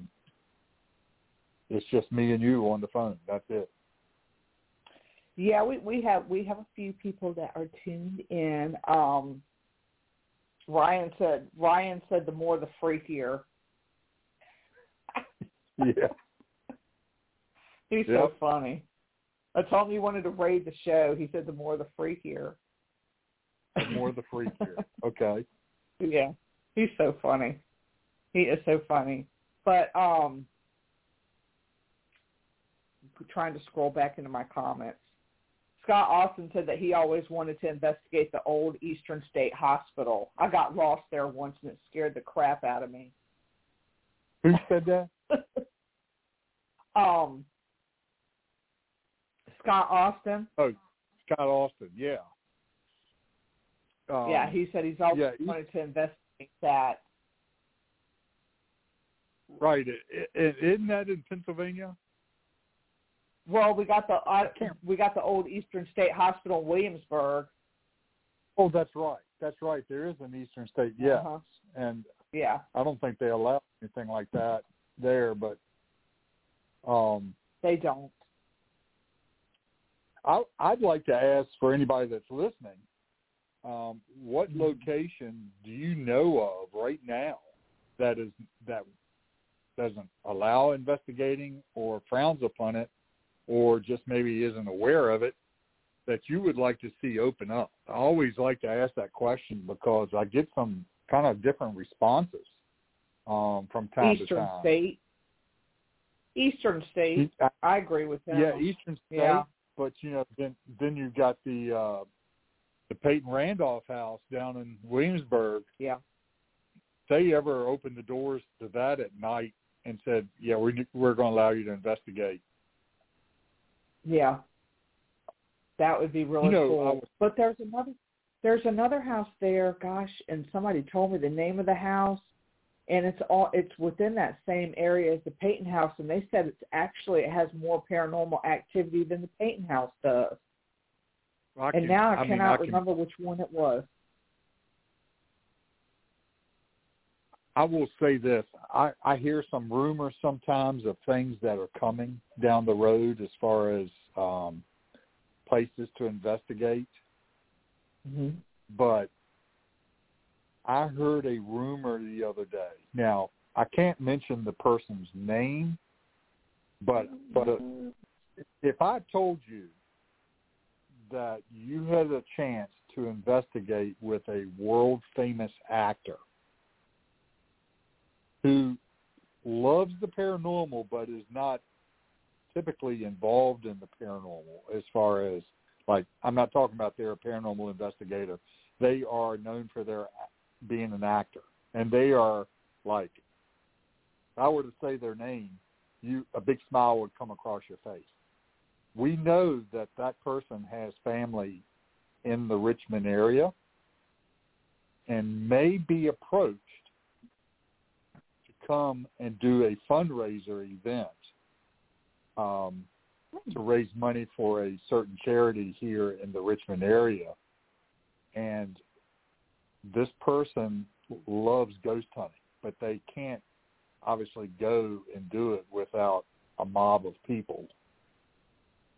it's just me and you on the phone. That's it. Yeah, we we have we have a few people that are tuned in. Um, Ryan said Ryan said the more the freakier. Yeah. He's so funny. I told him you wanted to raid the show. He said the more the freakier. The more the freakier. Okay. Yeah. He's so funny. He is so funny. But um trying to scroll back into my comments. Scott Austin said that he always wanted to investigate the old Eastern State Hospital. I got lost there once and it scared the crap out of me. Who said that? um Scott Austin. Oh, Scott Austin. Yeah. Um, yeah, he said he's always yeah, he- wanted to investigate that. right. Isn't that in Pennsylvania? Well, we got the uh, we got the old Eastern State Hospital in Williamsburg. Oh, that's right. That's right. There is an Eastern State. Yes. Uh-huh. And Yeah, I don't think they allow anything like that there, but um they don't. I I'd like to ask for anybody that's listening, um, what Mhm. location do you know of right now that is that doesn't allow investigating or frowns upon it or just maybe isn't aware of it that you would like to see open up? I always like to ask that question because I get some kind of different responses um, from time to time. Eastern. State. Eastern State. I- I agree with that. yeah, Eastern State, Yeah. But you know, then then you've got the uh the Peyton Randolph house down in Williamsburg. Yeah. They ever opened the doors to that at night and said, "Yeah, we're we're going to allow you to investigate." Yeah. That would be really You know, cool. Was- but there's another there's another house there, gosh, and somebody told me the name of the house and it's all it's within that same area as the Peyton house and they said it's actually it has more paranormal activity than the Peyton house does. I and can- now I, I mean, cannot I can- remember which one it was. I will say this: I I hear some rumors sometimes of things that are coming down the road as far as um places to investigate. Mm-hmm. but I heard a rumor the other day. Now, I can't mention the person's name, but but uh, if I told you that you had a chance to investigate with a world famous actor who loves the paranormal but is not typically involved in the paranormal as far as like I'm not talking about they're a paranormal investigator. They are known for their being an actor, and they are like, if I were to say their name, you a big smile would come across your face. We know that that person has family in the Richmond area, and may be approached to come and do a fundraiser event. Um, to raise money for a certain charity here in the Richmond area. And this person loves ghost hunting, but they can't obviously go and do it without a mob of people.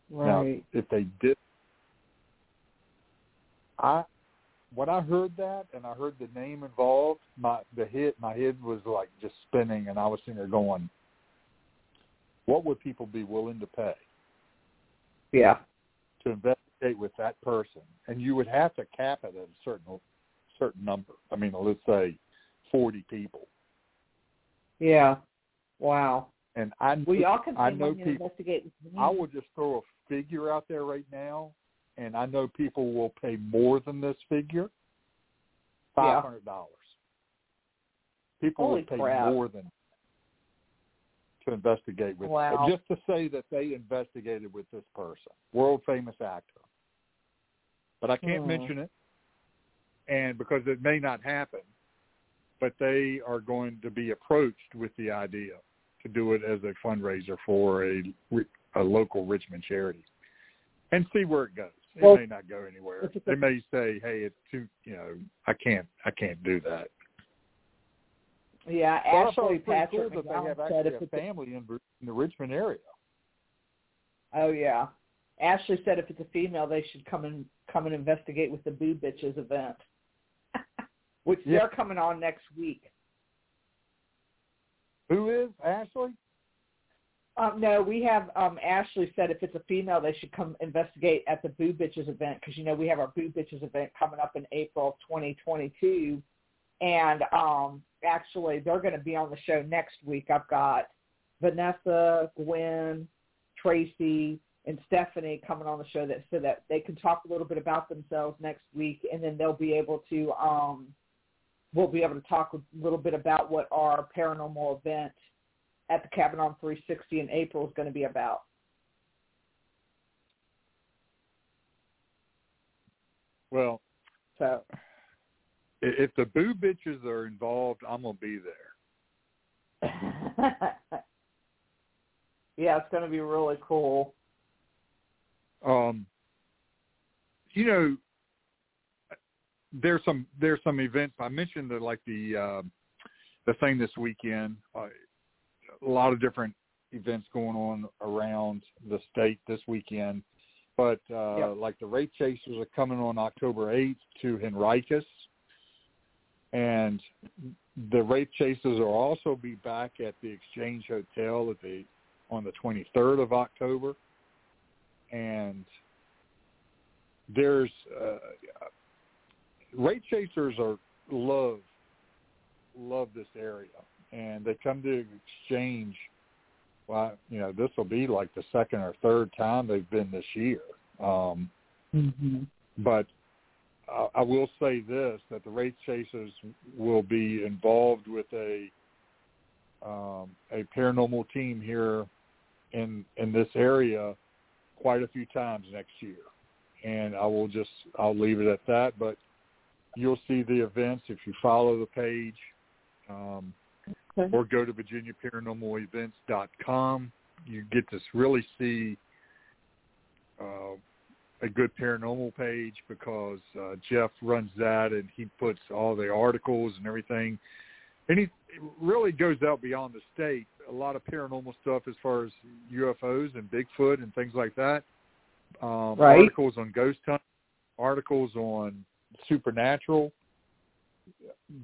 Now, Right. if they did, I when I heard that and I heard the name involved, my the hit my head was like just spinning, and I was sitting there going, "What would people be willing to pay?" Yeah. to investigate with that person, and you would have to cap it at a certain certain number. I mean, let's say forty people, Yeah. Wow. and I Well, y'all can I know people. investigate. I will just throw a figure out there right now, and I know people will pay more than this figure. Five hundred dollars. People Holy would pay crap. more than to investigate with Wow. just to say that they investigated with this person, world famous actor. But I can't Hmm. mention it, and because it may not happen, but they are going to be approached with the idea to do it as a fundraiser for a a local Richmond charity, and see where it goes. It Well, may not go anywhere. They may say, "Hey, it's too," you know, I can't, I can't do that. Yeah, But I Ashley it was pretty Patrick cool that they have said if a it's a, family in, in the Richmond area. oh yeah, Ashley said if it's a female, they should come and come and investigate with the Boo Bitches event, which Yeah. they're coming on next week. Who is Ashley? Um, no, we have um, Ashley said if it's a female, they should come investigate at the Boo Bitches event because you know we have our Boo Bitches event coming up in April of 2022, and um, actually they're going to be on the show next week. I've got Vanessa, Gwen, Tracy, and Stephanie coming on the show that so that they can talk a little bit about themselves next week, and then they'll be able to um, we'll be able to talk a little bit about what our paranormal event at the Cabin on 360 in April is going to be about. Well, So if the boo bitches are involved, I'm gonna be there. yeah, it's going to be really cool. Um, you know, there's some there's some events I mentioned that like the um the thing this weekend. Uh, a lot of different events going on around the state this weekend, but uh, Yep. like the Wraith Chasers are coming on October 8th to Henricus, and the Wraith Chasers will also be back at the Exchange Hotel at the on the 23rd of October, and there's uh, Wraith Chasers are love love this area, and they come to Exchange. Well, you know, this will be like the second or third time they've been this year. Um, Mm-hmm. but uh, I will say this: that the Wraith Chasers will be involved with a um, a paranormal team here in in this area quite a few times next year, and I will just I'll leave it at that. But you'll see the events if you follow the page. Um, Okay. or go to virginiaparanormalevents.com. You get to really see uh, a good paranormal page because uh, Jeff runs that and he puts all the articles and everything. And he really goes out beyond the state. A lot of paranormal stuff as far as UFOs and Bigfoot and things like that. Um, Right. Articles on ghost hunting, articles on supernatural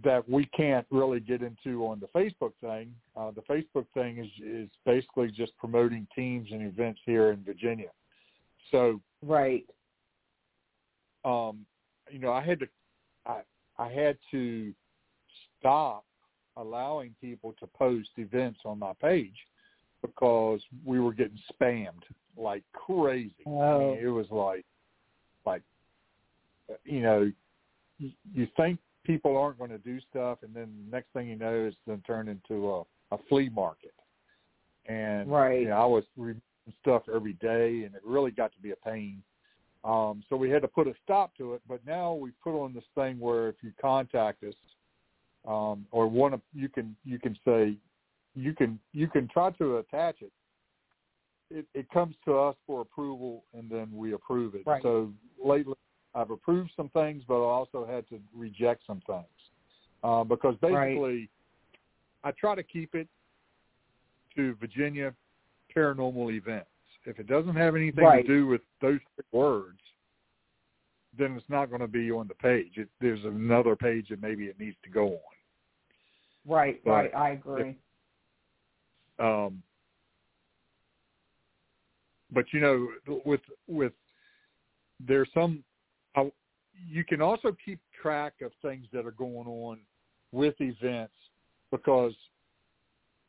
that we can't really get into on the Facebook thing. Uh, the Facebook thing is is basically just promoting teams and events here in Virginia. So, Right. um, you know, I had to, I I had to stop allowing people to post events on my page because we were getting spammed like crazy. I Oh. mean, it was like, like, you know, you, you think people aren't going to do stuff, and then next thing you know, it's then turned into a, a flea market. And Right. you know, I was removing stuff every day, and it really got to be a pain. Um, so we had to put a stop to it. But now we put on this thing where if you contact us, um, or one of you can you can say you can you can try to attach it. It, it comes to us for approval, and then we approve it. Right. So lately, I've approved some things, but I also had to reject some things uh, because Right. basically, I try to keep it to Virginia paranormal events. If it doesn't have anything Right. to do with those words, then it's not going to be on the page. It, there's another page that maybe it needs to go on. Right. But Right. I agree. Um, but you know, with with there's some, I, you can also keep track of things that are going on with events because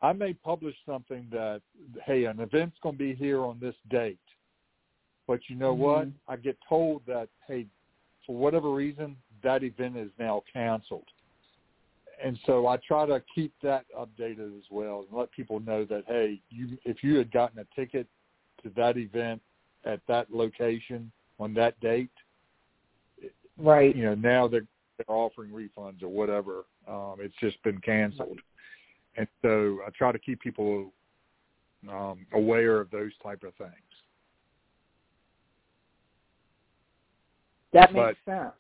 I may publish something that hey, an event's going to be here on this date, but you know what? Mhm. I get told that hey, for whatever reason, that event is now canceled and so I try to keep that updated as well and let people know that hey, you if you had gotten a ticket to that event at that location on that date, Right. you know now they're they're offering refunds or whatever. Um, it's just been canceled, and so I try to keep people um, aware of those type of things. That makes sense.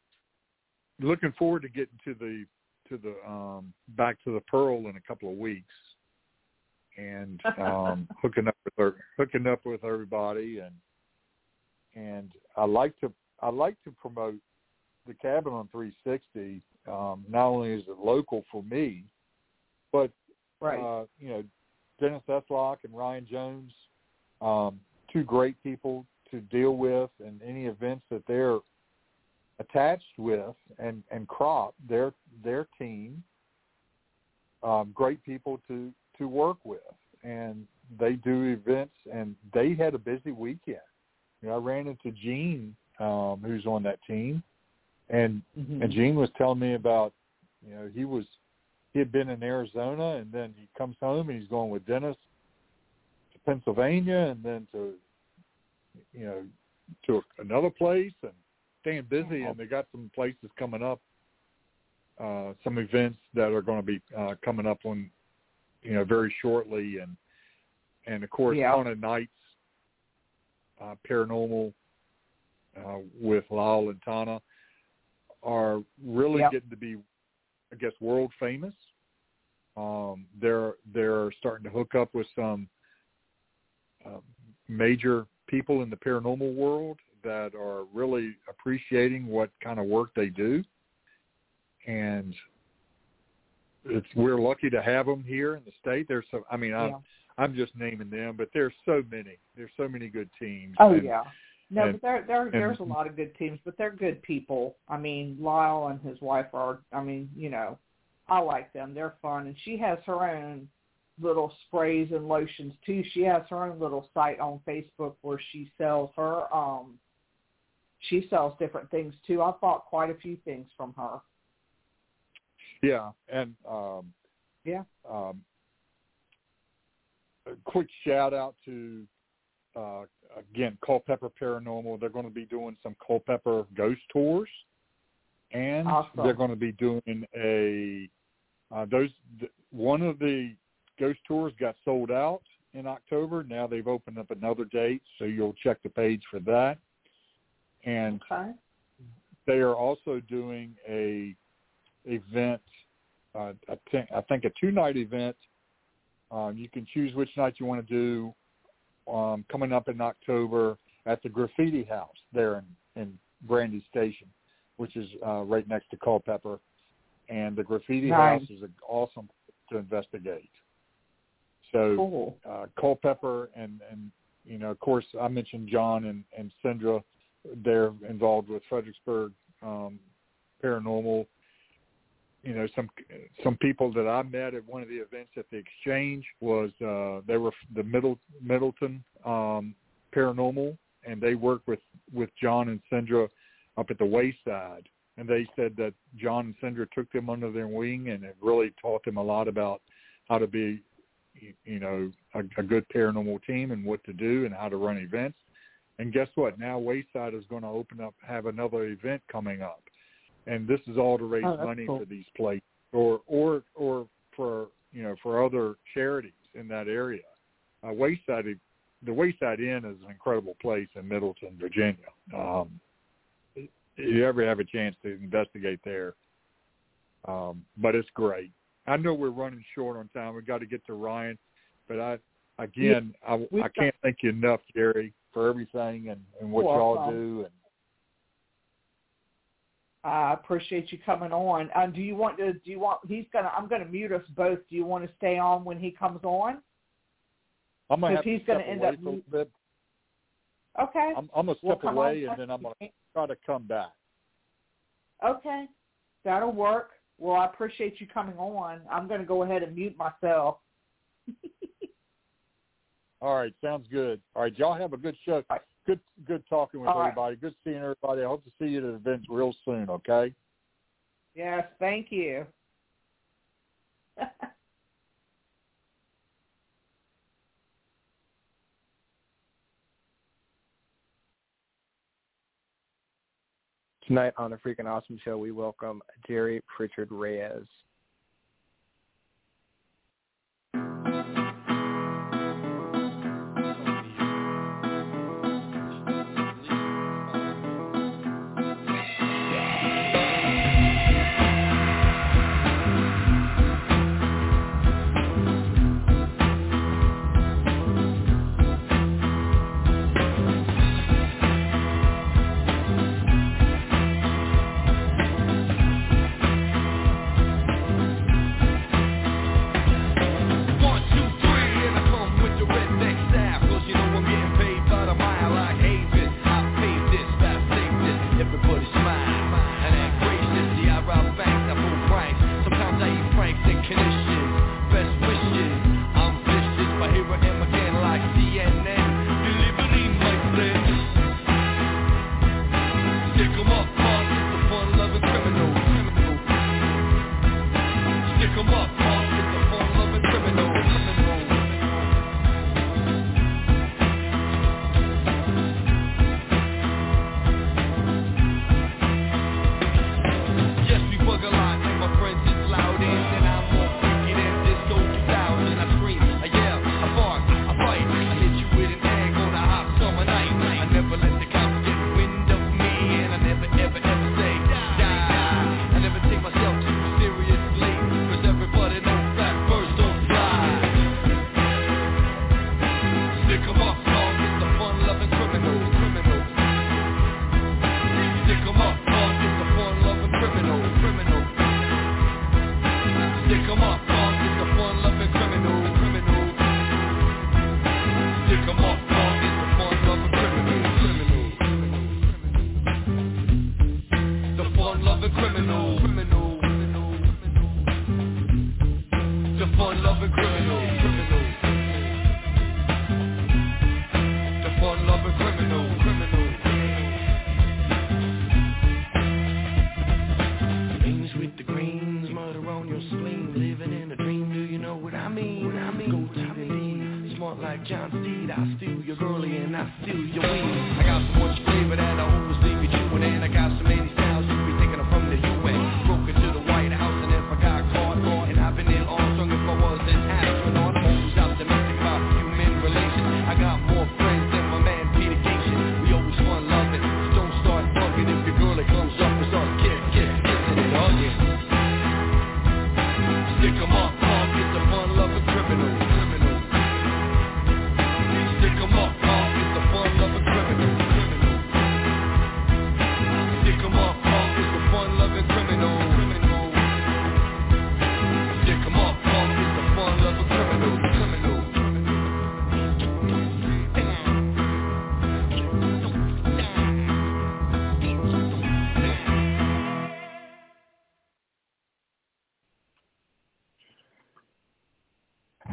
Looking forward to getting to the to the um, back to the Pearl in a couple of weeks, and um, hooking up with her, hooking up with everybody, and and I like to I like to promote the cabin on 360. Um, not only is it local for me, but Right. uh, you know Dennis Eslock and Ryan Jones, um, two great people to deal with, and any events that they're attached with and and crop their their team um great people to to work with and they do events and they had a busy weekend you know i ran into gene um who's on that team and Mhm. and gene was telling me about you know he was he had been in arizona and then he comes home and he's going with dennis to pennsylvania and then to you know to another place and staying busy and they got some places coming up uh some events that are going to be uh coming up on you know very shortly and and of course Yeah. haunted nights uh paranormal uh with Lyle and Tana are really Yep. getting to be I guess world famous um they're they're starting to hook up with some uh, major people in the paranormal world that are really appreciating what kind of work they do and it's we're lucky to have them here in the state there's so i mean i'm Yeah. i'm just naming them but there's so many there's so many good teams Oh and, yeah. No, and- but there there there's a lot of good teams, but they're good people. I mean, Lyle and his wife are. I mean, you know, I like them. They're fun, and she has her own little sprays and lotions too. She has her own little site on Facebook where she sells her. um She sells different things too. I bought quite a few things from her. yeah and um Yeah. um a quick shout out to uh again Culpeper Paranormal. They're going to be doing some Culpeper ghost tours, and Awesome. they're going to be doing a uh, those th- one of the ghost tours got sold out in October. Now they've opened up another date, so you'll check the page for that. And Okay. they are also doing a event, uh, I think I think a two night event. Um, you can choose which night you want to do. Um, coming up in October at the Graffiti House there in, in Brandy Station, which is uh, right next to Culpeper. And the Graffiti Nice. House is an awesome to investigate. So Cool. uh, Culpeper and and you know, of course, I mentioned John and and Sandra. They're involved with Fredericksburg um, Paranormal. You know, some some people that I met at one of the events at the Exchange was uh, they were the Middle Middletown um, Paranormal, and they worked with with John and Sandra up at the Wayside. And they said that John and Sandra took them under their wing, and it really taught them a lot about how to be you- know a, a good paranormal team and what to do and how to run events. And guess what? Now Wayside is going to open up, have another event coming up, and this is all to raise Oh, money cool. for these places or or or for you know for other charities in that area. Uh, Wayside, the Wayside Inn is an incredible place in Middletown, Virginia. Um, if you ever have a chance to investigate there, um, but it's great. I know we're running short on time. We've got to get to Ryan, but I again I, we've I can't thank you enough, Jerry, for everything and, and what You're y'all do. And I appreciate you coming on. Uh, do you want to? Do you want? He's gonna. I'm gonna mute us both. Do you want to stay on when he comes on? I'm gonna have to he's step gonna end away up a little bit. Okay. I'm, I'm gonna Well, step come away and then I'm gonna try to come back. Okay, that'll work. Well, I appreciate you coming on. I'm going to go ahead and mute myself. All right, sounds good. All right, y'all have a good show. Right. Good, good talking with All right. everybody. Good seeing everybody. I hope to see you at the events real soon. Okay. Yes, thank you. Tonight on the Freaking Awesome Show, we welcome Jerry Pritchard Reyes. Rob Bank.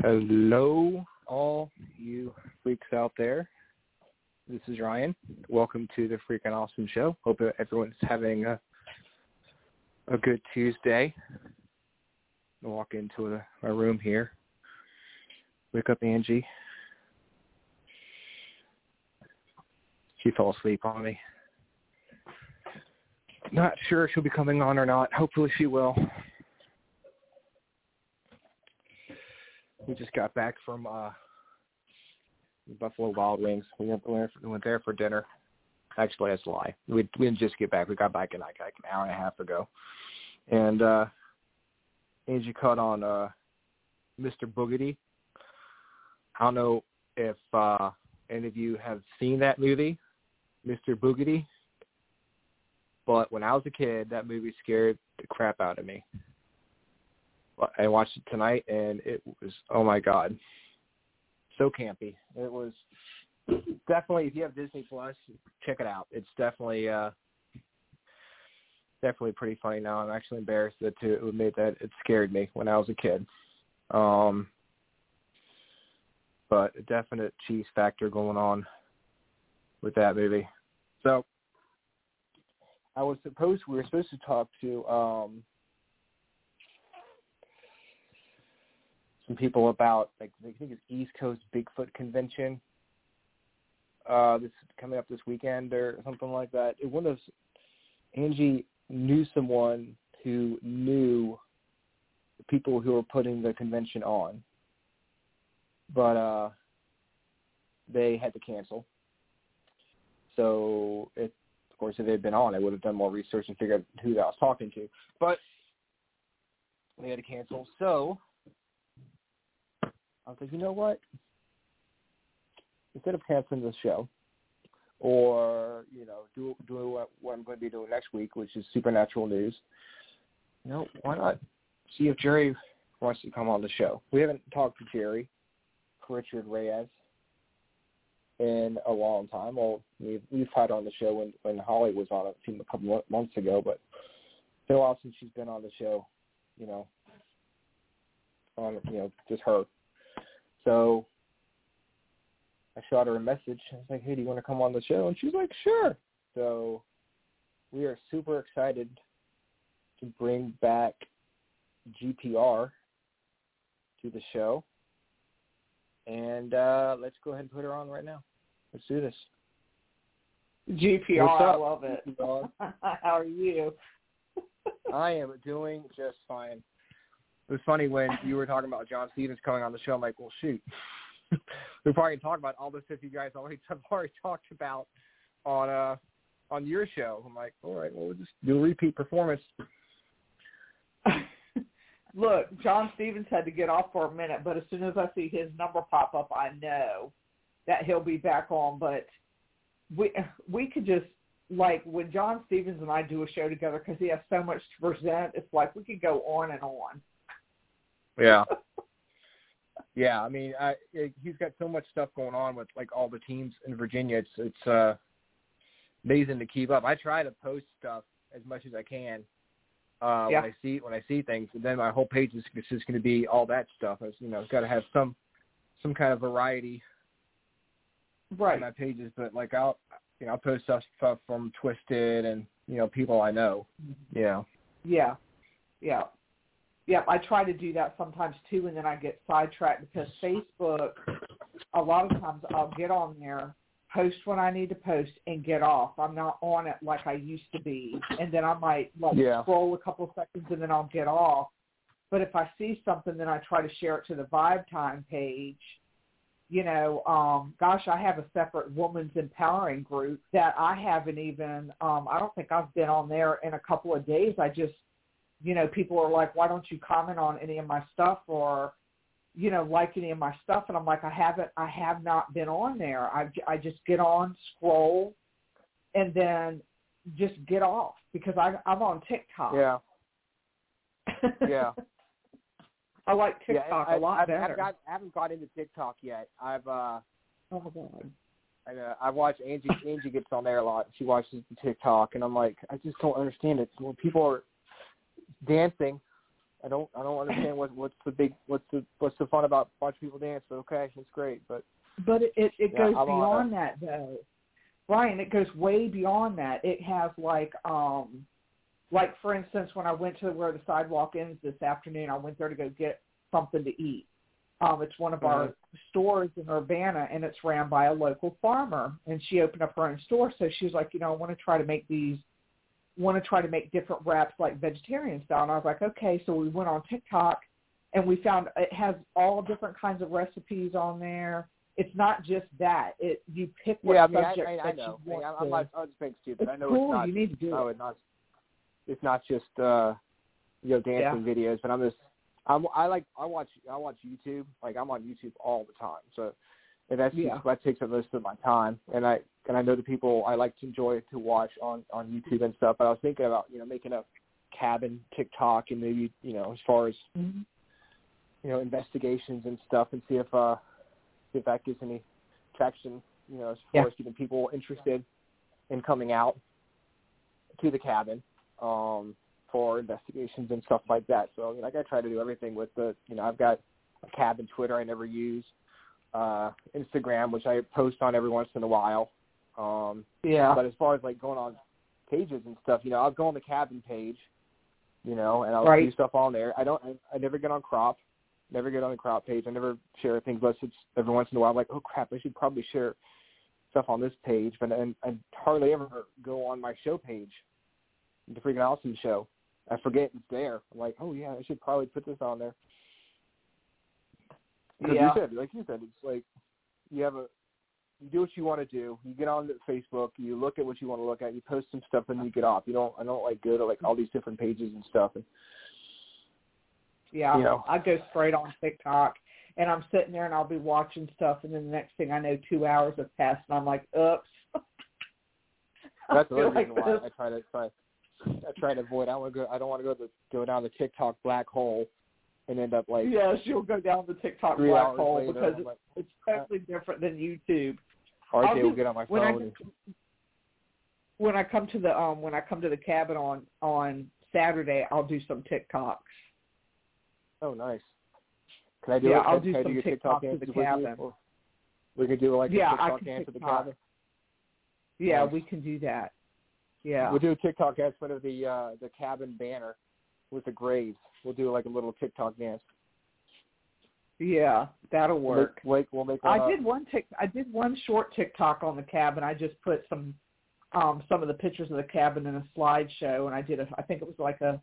Hello, all you freaks out there. This is Ryan. Welcome to the Freaking Awesome Show. Hope everyone's having a a good Tuesday. Walk into a, my room here. Wake up Angie. She fell asleep on me. Not sure if she'll be coming on or not. Hopefully she will. We just got back from uh Buffalo Wild Wings. We went, we went there for dinner. Actually, that's a lie. We we didn't just get back. We got back in like, like an hour and a half ago. And uh Angie caught on uh Mr. Boogedy. I don't know if uh any of you have seen that movie, Mr. Boogedy. But when I was a kid, that movie scared the crap out of me. I watched it tonight, and it was oh my god, so campy. It was definitely if you have Disney Plus, check it out. It's definitely uh definitely pretty funny now. I'm actually embarrassed that to admit that it scared me when I was a kid. Um but a definite cheese factor going on with that movie. So I was supposed we were supposed to talk to um some people about like I think it's East Coast Bigfoot Convention. Uh this coming up this weekend or something like that. It one of Angie knew someone who knew the people who were putting the convention on. But uh they had to cancel. So it of course if they'd been on I would have done more research and figured out who I was talking to. But they had to cancel. So I was like, you know what? Instead of canceling the show, or you know, do do what, what I'm going to be doing next week, which is supernatural news. You know, why not see if Jerry wants to come on the show? We haven't talked to Jerry, Richard Reyes, in a long time. Well, we've we've had on the show when when Holly was on it a couple months ago, but it's been a while since she's been on the show. You know, on you know just her. So I shot her a message. I was like, hey, do you want to come on the show? And she's like, sure. So we are super excited to bring back GPR to the show. And uh, let's go ahead and put her on right now. Let's do this. GPR, I love it. GPR? How are you? I am doing just fine. It was funny when you were talking about John Stevens coming on the show. I'm like, well, shoot, we're probably to talk about all the stuff you guys already have already talked about on uh on your show. I'm like, all right, well, we'll just do a repeat performance. Look, John Stevens had to get off for a minute, but as soon as I see his number pop up, I know that he'll be back on, but we we could just like when John Stevens and I do a show together because he has so much to present. It's like we could go on and on. Yeah. Yeah, I mean, I, he's got so much stuff going on with like all the teams in Virginia. It's it's uh, amazing to keep up. I try to post stuff as much as I can uh, Yeah. when I see when I see things, and then my whole page is it's just going to be all that stuff. It's, you know, it's got to have some some kind of variety Right. on my pages. But like I'll you know I'll post stuff stuff from Twisted and you know people I know. Yeah. Yeah. Yeah. Yeah, I try to do that sometimes too and then I get sidetracked because Facebook a lot of times I'll get on there, post what I need to post and get off. I'm not on it like I used to be. And then I might like Yeah. scroll a couple seconds and then I'll get off. But if I see something then I try to share it to the Vibe Time page. You know, um, gosh, I have a separate women's empowering group that I haven't even um I don't think I've been on there in a couple of days. I just you know, people are like, why don't you comment on any of my stuff or, you know, like any of my stuff? And I'm like, I haven't, I have not been on there. I, I just get on, scroll, and then just get off because I, I'm on TikTok. Yeah. Yeah. I like yeah, TikTok I, a lot I've, better. I've got, I haven't got into TikTok yet. I've uh, oh my god. I, uh, I watch Angie. Angie gets on there a lot. She watches the TikTok, and I'm like, I just don't understand it. When people are dancing, I don't, I don't understand what, what's the big, what's the, what's the fun about watching people dance. But okay, it's great, but But it it, it Yeah, goes I'm beyond that though. Brian, it goes way beyond that. It has like um like for instance when I went to where the sidewalk ends this afternoon, I went there to go get something to eat. Um it's one of our stores in Urbana and it's ran by a local farmer and she opened up her own store so she was like, you know, I want to try to make these want to try to make different wraps like vegetarian style and I was like, okay, so we went on TikTok and we found it has all different kinds of recipes on there it's not just that. It you pick what yeah, I mean, subject I, I that know. you want I, to. I'm not, I'm just being stupid. it's I know cool. it's not. you need to do no, it. it's not. It's not just uh, you know dancing videos, but I'm just. I'm. I like. I watch. I watch YouTube. Like I'm on YouTube all the time. So, and that's Yeah. just, that takes up most of my time. And I and I know the people I like to enjoy to watch on on YouTube and stuff. But I was thinking about you know making a cabin TikTok and maybe you know as far as Mhm. you know investigations and stuff and see if uh see if that gives any traction you know as far Yeah. as getting people interested in coming out to the cabin um for investigations and stuff like that so you know, like I try to do everything with the you know I've got a cabin Twitter I never use uh Instagram which I post on every once in a while um Yeah. but as far as like going on pages and stuff, you know, I'll go on the cabin page, you know, and I'll Right. do stuff on there. I don't, I, I never get on crop, never get on the crop page. I never share things unless it's every once in a while. I'm like, oh crap, I should probably share stuff on this page, but and I hardly ever go on my show page, the freaking awesome show. I forget it's there. I'm like, oh yeah, I should probably put this on there. Because Yeah. you said, like you said, it's like you have a you do what you want to do. You get on Facebook, you look at what you want to look at, you post some stuff, and you get off. You don't. I don't like go to like all these different pages and stuff. And Yeah. you know. I go straight on TikTok and I'm sitting there and I'll be watching stuff and then the next thing I know two hours have passed and I'm like, oops. That's the another like reason why this. I try to try. I try to avoid. I don't want to go. I don't want to go to go down the TikTok black hole and end up like Yes, you'll go down the TikTok black hole later. because it's, like, it's totally different than YouTube. I'll will get on my when I phone. and, when I come to the um when I come to the cabin on on Saturday, I'll do some TikToks. oh, nice. Can I do Yeah, it? I'll Can do I some your TikTok TikTok to the you? cabin. We could do like Yeah, a I TikTok can dance at the cabin. Yeah, Nice. we can do that. Yeah. We'll do a TikTok dance of the uh the cabin banner with the graves. We'll do like a little TikTok dance. Yeah, that'll work. we'll make I up. did one tick I did one short TikTok on the cabin. I just put some um some of the pictures of the cabin in a slideshow and I did a I think it was like a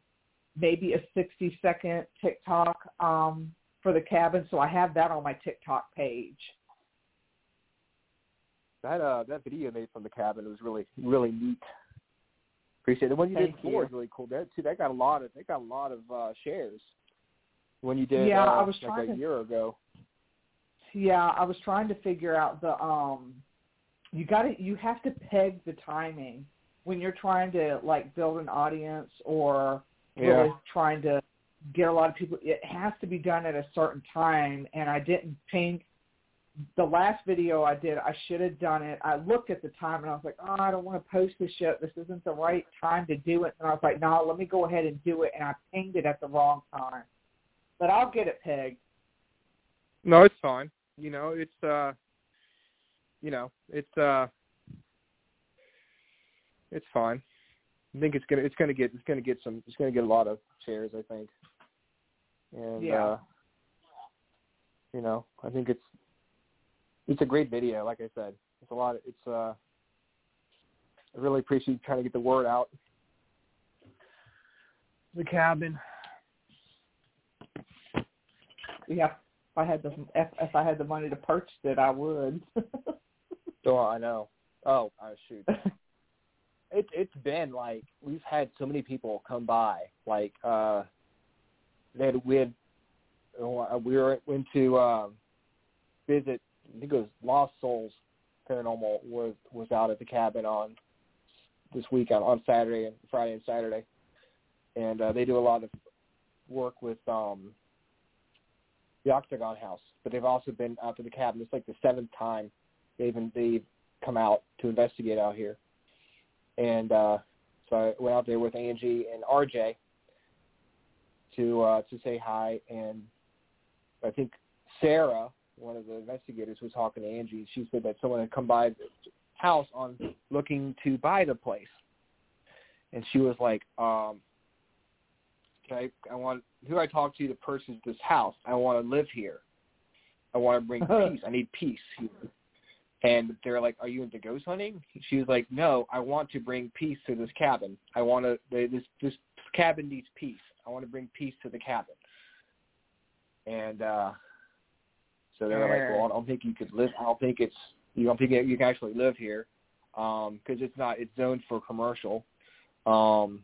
maybe a 60 second TikTok um for the cabin so I have that on my TikTok page. That uh that video made from the cabin was really really neat. Appreciate it. The one you Thank did before you. is really cool. That too that got a lot of they got a lot of uh shares. When you did Yeah, uh, I was like trying a to- year ago. yeah, I was trying to figure out the um you got to you have to peg the timing when you're trying to like build an audience or really Yeah. trying to get a lot of people it has to be done at a certain time and I didn't think the last video I did I should have done it. I looked at the time and I was like, "Oh, I don't want to post this yet. This isn't the right time to do it." And I was like, "No, let me go ahead and do it." And I pinged it at the wrong time. But I'll get it pegged. No, it's fine. You know, it's uh you know, it's uh it's fine. I think it's gonna it's gonna get it's gonna get some it's gonna get a lot of shares, I think. And Yeah. uh you know, I think it's it's a great video, like I said. It's a lot of, it's uh I really appreciate you trying to get the word out. The cabin. Yeah, if I had the if, if I had the money to purchase it, I would. Oh, I know. Oh, oh shoot. It's it's been like we've had so many people come by. Like uh, they had we had uh, we were went to um, visit. I think it was Lost Souls Paranormal was was out at the cabin on this weekend on Saturday and Friday and Saturday, and uh, they do a lot of work with um, the Octagon House. But they've also been out to the cabin. It's like the seventh time they've they've come out to investigate out here. And uh so I went out there with Angie and RJ to uh to say hi and I think Sarah, one of the investigators was talking to Angie, she said that someone had come by the house on looking to buy the place. And she was like, um can I I want who I talk to to purchase this house? I want to live here. I want to bring peace. I need peace. And they're like, "Are you into ghost hunting?" She was like, "No, I want to bring peace to this cabin. I want to. This this cabin needs peace. I want to bring peace to the cabin." And uh so they were like, "Well, I don't think you could live. I don't think it's you don't think you can actually live here because it's not. It's zoned for commercial." Um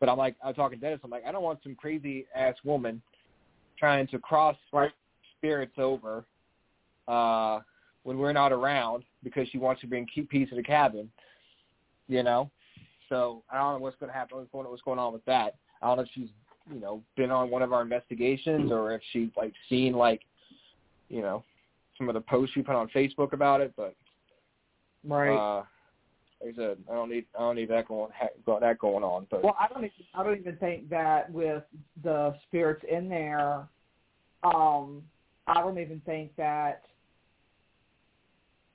But I'm like, I'm talking to Dennis. I'm like, I don't want some crazy ass woman trying to cross Right. spirits over. uh when we're not around because she wants to bring keep peace to the cabin, you know. So I don't know what's going to happen. What's going, what's going on with that? I don't know if she's you know been on one of our investigations or if she's like seen like you know some of the posts she put on Facebook about it. But right. uh, like I said, I don't need I don't need that going ha- that going on. But Well, I don't. Even, I don't even think that with the spirits in there, um, I don't even think that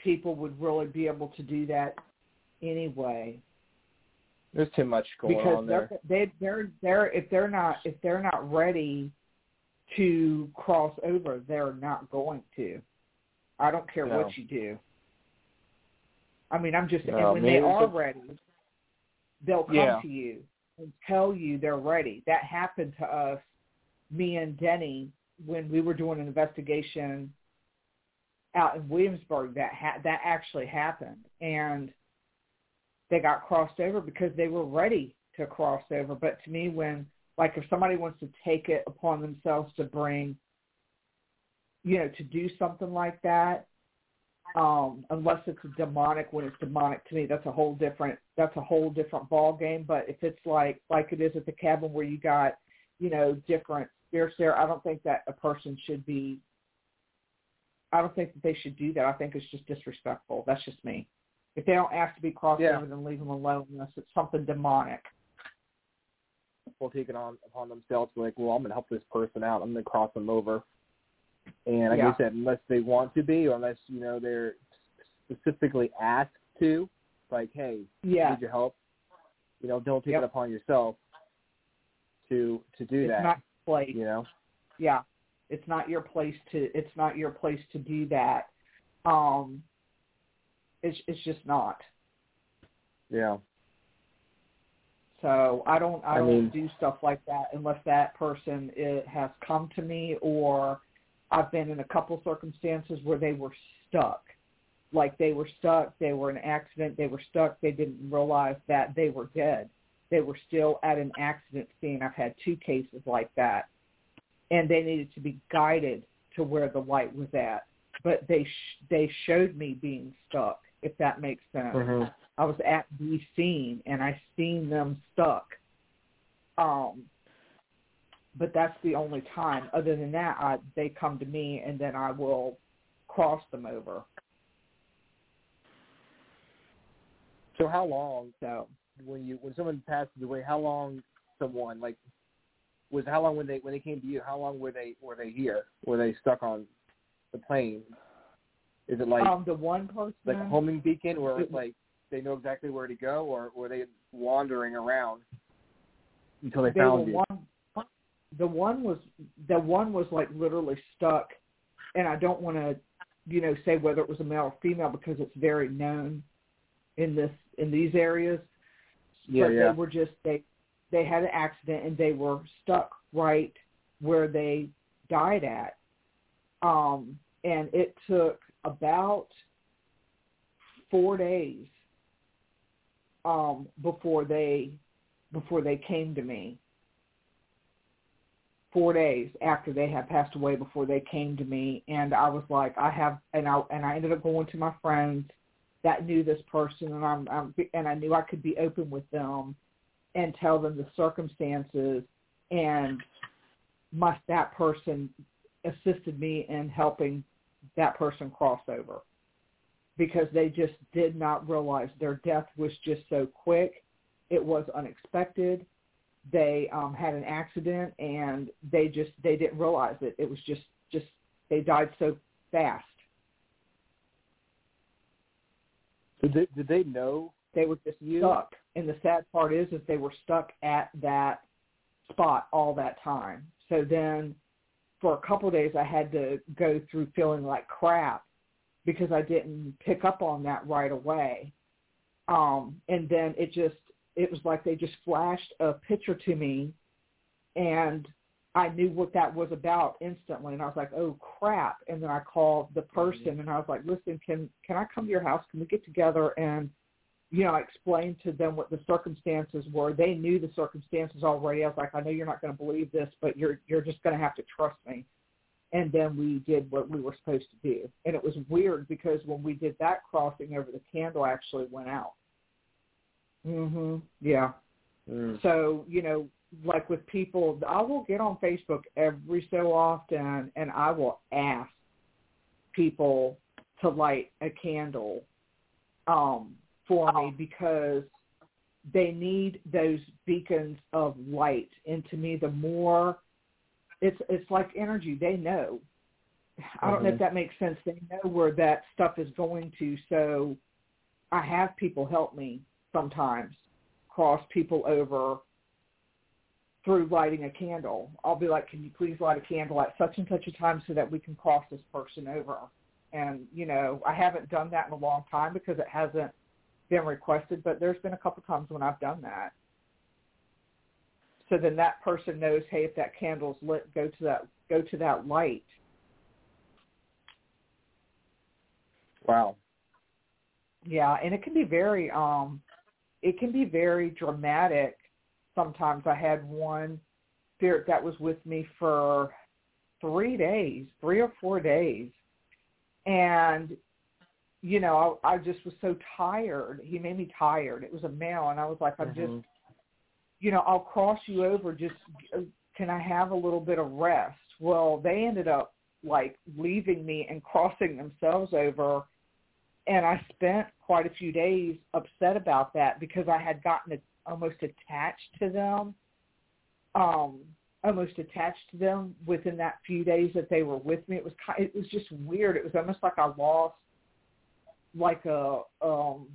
people would really be able to do that anyway. there's too much going because on there. they they're they're if they're not if they're not ready to cross over, they're not going to. I don't care No. what you do. I mean, I'm just No, and when they are ready, they'll come Yeah. to you and tell you they're ready. That happened to us, me and Denny, when we were doing an investigation out in Williamsburg. That ha- that actually happened, and they got crossed over because they were ready to cross over. But to me, when like if somebody wants to take it upon themselves to bring, you know, to do something like that, um, unless it's demonic, when it's demonic to me, that's a whole different that's a whole different ball game. But if it's like like it is at the cabin where you got, you know, different spirits there, I don't think that a person should be. I don't think that they should do that. I think it's just disrespectful. That's just me. If they don't ask to be crossed Yeah. over, then leave them alone unless it's something demonic. Will take it on upon themselves to like, well, I'm going to help this person out. I'm going to cross them over. And like Yeah. I said, unless they want to be, or unless you know they're specifically asked to, like, hey, Yeah, need your help. You know, don't take Yep. it upon yourself to to do it's that. not place. you know, Yeah, it's not your place to. It's not your place to do that. Um, it's it's just not. yeah, So I don't I, I don't do stuff like that unless that person it has come to me or I've been in a couple circumstances where they were stuck. Like they were stuck, they were in an accident, they were stuck, they didn't realize that they were dead. They were still at an accident scene. I've had two cases like that. And they needed to be guided to where the light was at, but they sh- they showed me being stuck. If that makes sense. Mhm. I was at the scene and I seen them stuck. Um, but that's the only time. Other than that, I, they come to me and then I will cross them over. So how long So when you when someone passes away? How long someone like was how long when they when they came to you? How long were they were they here? Were they stuck on the plane? Is it like um, the one person, like homing beacon, or it- like they know exactly where to go, or were they wandering around until they, they found you? one. The one was the one was like literally stuck, and I don't want to, you know, say whether it was a male or female because it's very known in this in these areas. Yeah, but yeah. they were just they they had an accident and they were stuck right where they died at. Um, and it took about four days um, before they before they came to me. Four days after they had passed away, before they came to me, and I was like, I have, and I and I ended up going to my friends that knew this person, and I'm, I'm and I knew I could be open with them and tell them the circumstances, and my that person assisted me in helping that person cross over because they just did not realize their death was just so quick. It was unexpected. They um, had an accident and they just they didn't realize it. It was just just they died so fast. Did they, did they know? They were just You- stuck. And the sad part is, is they were stuck at that spot all that time. So then, for a couple of days, I had to go through feeling like crap because I didn't pick up on that right away. Um, and then it just, it was like they just flashed a picture to me, and I knew what that was about instantly. And I was like, oh crap! And then I called the person, and I was like, listen, can can I come to your house? Can we get together and you know, I explained to them what the circumstances were. They knew the circumstances already. I was like, I know you're not going to believe this, but you're you're just going to have to trust me. And then we did what we were supposed to do. And it was weird because when we did that crossing over, the candle actually went out. Mhm. Yeah. Mm. So, you know, like with people, I will get on Facebook every so often and I will ask people to light a candle um, for me because they need those beacons of light. And to me, the more it's it's like energy. They know. I don't know if Mhm. that makes sense. They know where that stuff is going to. So I have people help me sometimes cross people over through lighting a candle. I'll be like, can you please light a candle at such and such a time so that we can cross this person over? And, you know, I haven't done that in a long time because it hasn't been requested, but there's been a couple times when I've done that. So then that person knows, hey, if that candle's lit, go to that go to that light. Wow. Yeah, and it can be very um it can be very dramatic. Sometimes I had one spirit that was with me for 3 days, 3 or 4 days. And you know, I, I just was so tired. He made me tired. It was a male and I was like I'm Mhm. just you know, I'll cross you over just can I have a little bit of rest? Well, they ended up like leaving me and crossing themselves over and I spent quite a few days upset about that because I had gotten almost attached to them, um, almost attached to them within that few days that they were with me. It was it was just weird. It was almost like I lost like a um,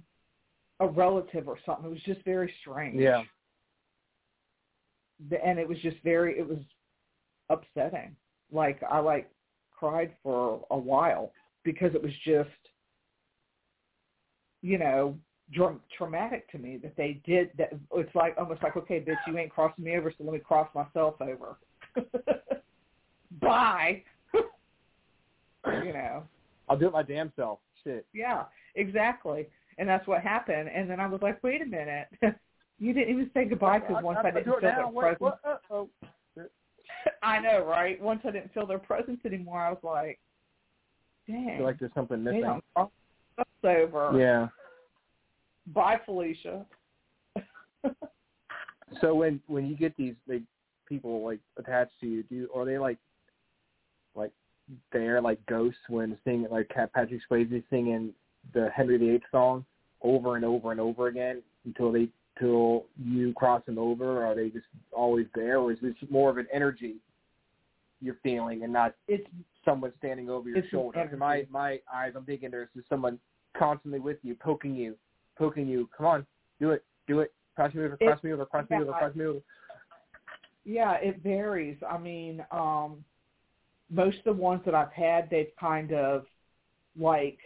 a relative or something. It was just very strange. Yeah. And it was just very it was upsetting. Like I like cried for a while because it was just you know, traumatic to me that they did that. It's like almost like, okay, bitch, you ain't crossing me over, so let me cross myself over. Bye. you know, I'll do it my damn self. Shit. yeah, exactly. And that's what happened. And then I was like, wait a minute, you didn't even say goodbye because once I, didn't feel it now. that Wait, presence. what? Uh, oh. I know, right? Once I didn't feel their presence anymore, I was like, I feel like there's something they missing. don't cross over. Yeah. Bye, Felicia. So when when you get these like people like attached to you, do you, are they like like they're like ghosts when singing like Cat Patrick Swayze is singing the Henry VIII song over and over and over again until they till you cross them over? Or are they just always there, or is this more of an energy you're feeling and not It's someone standing over your It's shoulder? In my my eyes, I'm thinking there's just someone constantly with you, poking you, poking you. Come on, do it, do it. Cross me over, cross me over, cross me over, cross me over. yeah, it varies. I mean, um, most of the ones that I've had, they've kind of like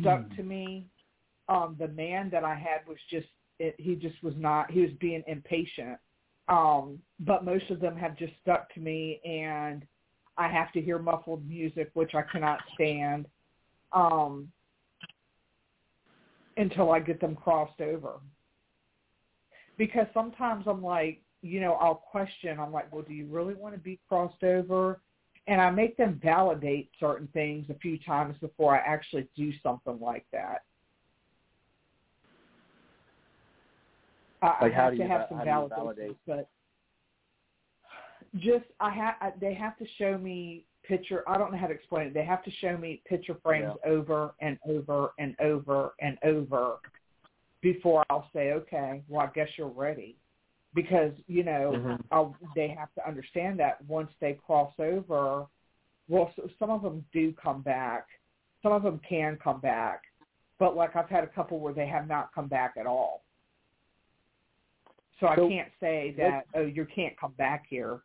stuck Hmm. to me. Um, the man that I had was just it, he just was not he was being impatient. Um, but most of them have just stuck to me, and I have to hear muffled music, which I cannot stand. Um, until I get them crossed over. Because sometimes I'm like, you know, I'll question, I'm like, well, do you really want to be crossed over? And I make them validate certain things a few times before I actually do something like that. I, Like, I have to have some how do you validations, validate? but just I have they have to show me picture. I don't know how to explain it. They have to show me picture frames over and over and over and over before I'll say, okay, well, I guess you're ready, because you know Mhm. I'll, they have to understand that once they cross over. Well, so some of them do come back. Some of them can come back, but like I've had a couple where they have not come back at all. So, I So, can't say that oh you can't come back here.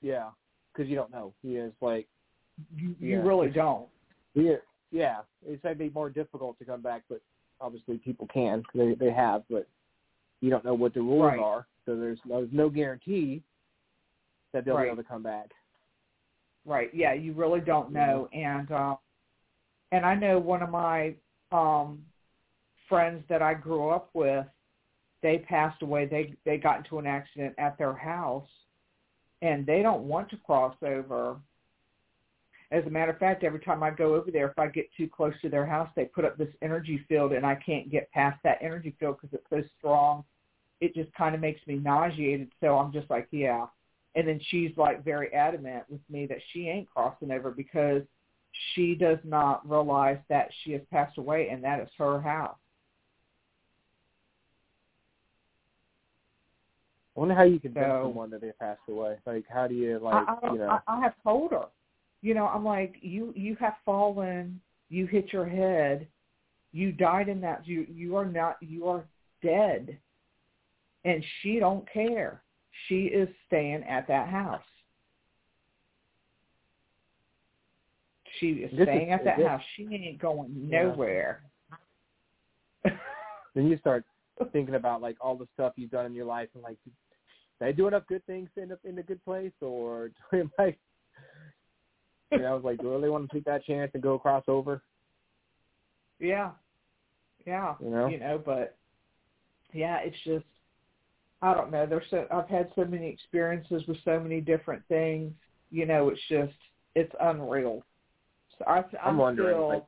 Yeah, because you don't know. He is like You, you Yeah. really don't. yeah, yeah. It's might be more difficult to come back, but obviously people can. They they have, but you don't know what the rules Right. are. So there's no, there's no guarantee that they'll Right. be able to come back. Right. Yeah, you really don't know. And uh, and I know one of my um friends that I grew up with, they passed away. They they got into an accident at their house and they don't want to cross over. As a matter of fact, every time I go over there, if I get too close to their house, they put up this energy field, and I can't get past that energy field because it's so strong. It just kind of makes me nauseated. So I'm just like, yeah. And then she's like very adamant with me that she ain't crossing over because she does not realize that she has passed away, and that is her house. I wonder how you convince So- someone that they passed away. Like, how do you like I, don't- you know? I, I have told her, you know, I'm like, you you have fallen, you hit your head, you died in that. You you are not you are dead, and she don't care. She is staying at that house. She is This is- staying at that this- house. She ain't going Yeah. nowhere. then you start thinking about like all the stuff you've done in your life and like did I do enough good things to end up in a good place or do I know, I was like, do I really want to take that chance and go across over? Yeah. Yeah. You know? You know, but yeah, it's just I don't know. There's so I've had so many experiences with so many different things. You know, it's just it's unreal. So I, I'm, I'm wondering, still, like,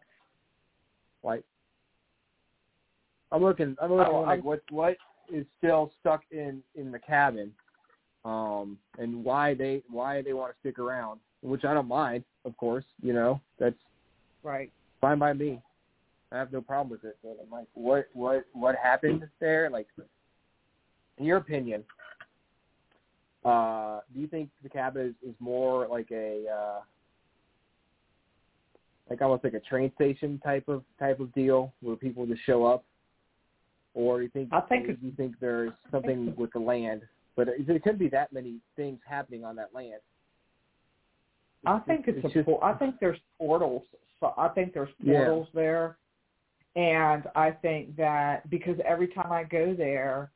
Like I'm looking I'm looking Oh, like I'm- what what is still stuck in in the cabin um and why they why they want to stick around which I don't mind of course you know that's right. fine by me. I have no problem with it. But I'm like, what, what, what happened there? Like, in your opinion, uh, do you think the cabin is, is more like a, uh, like almost like a train station type of type of deal where people just show up, or you think I think you think there's something with the land? But it, it couldn't be that many things happening on that land. I think it's, a just por- I think there's portals. So I think there's Yeah. portals there, and I think that because every time I go there,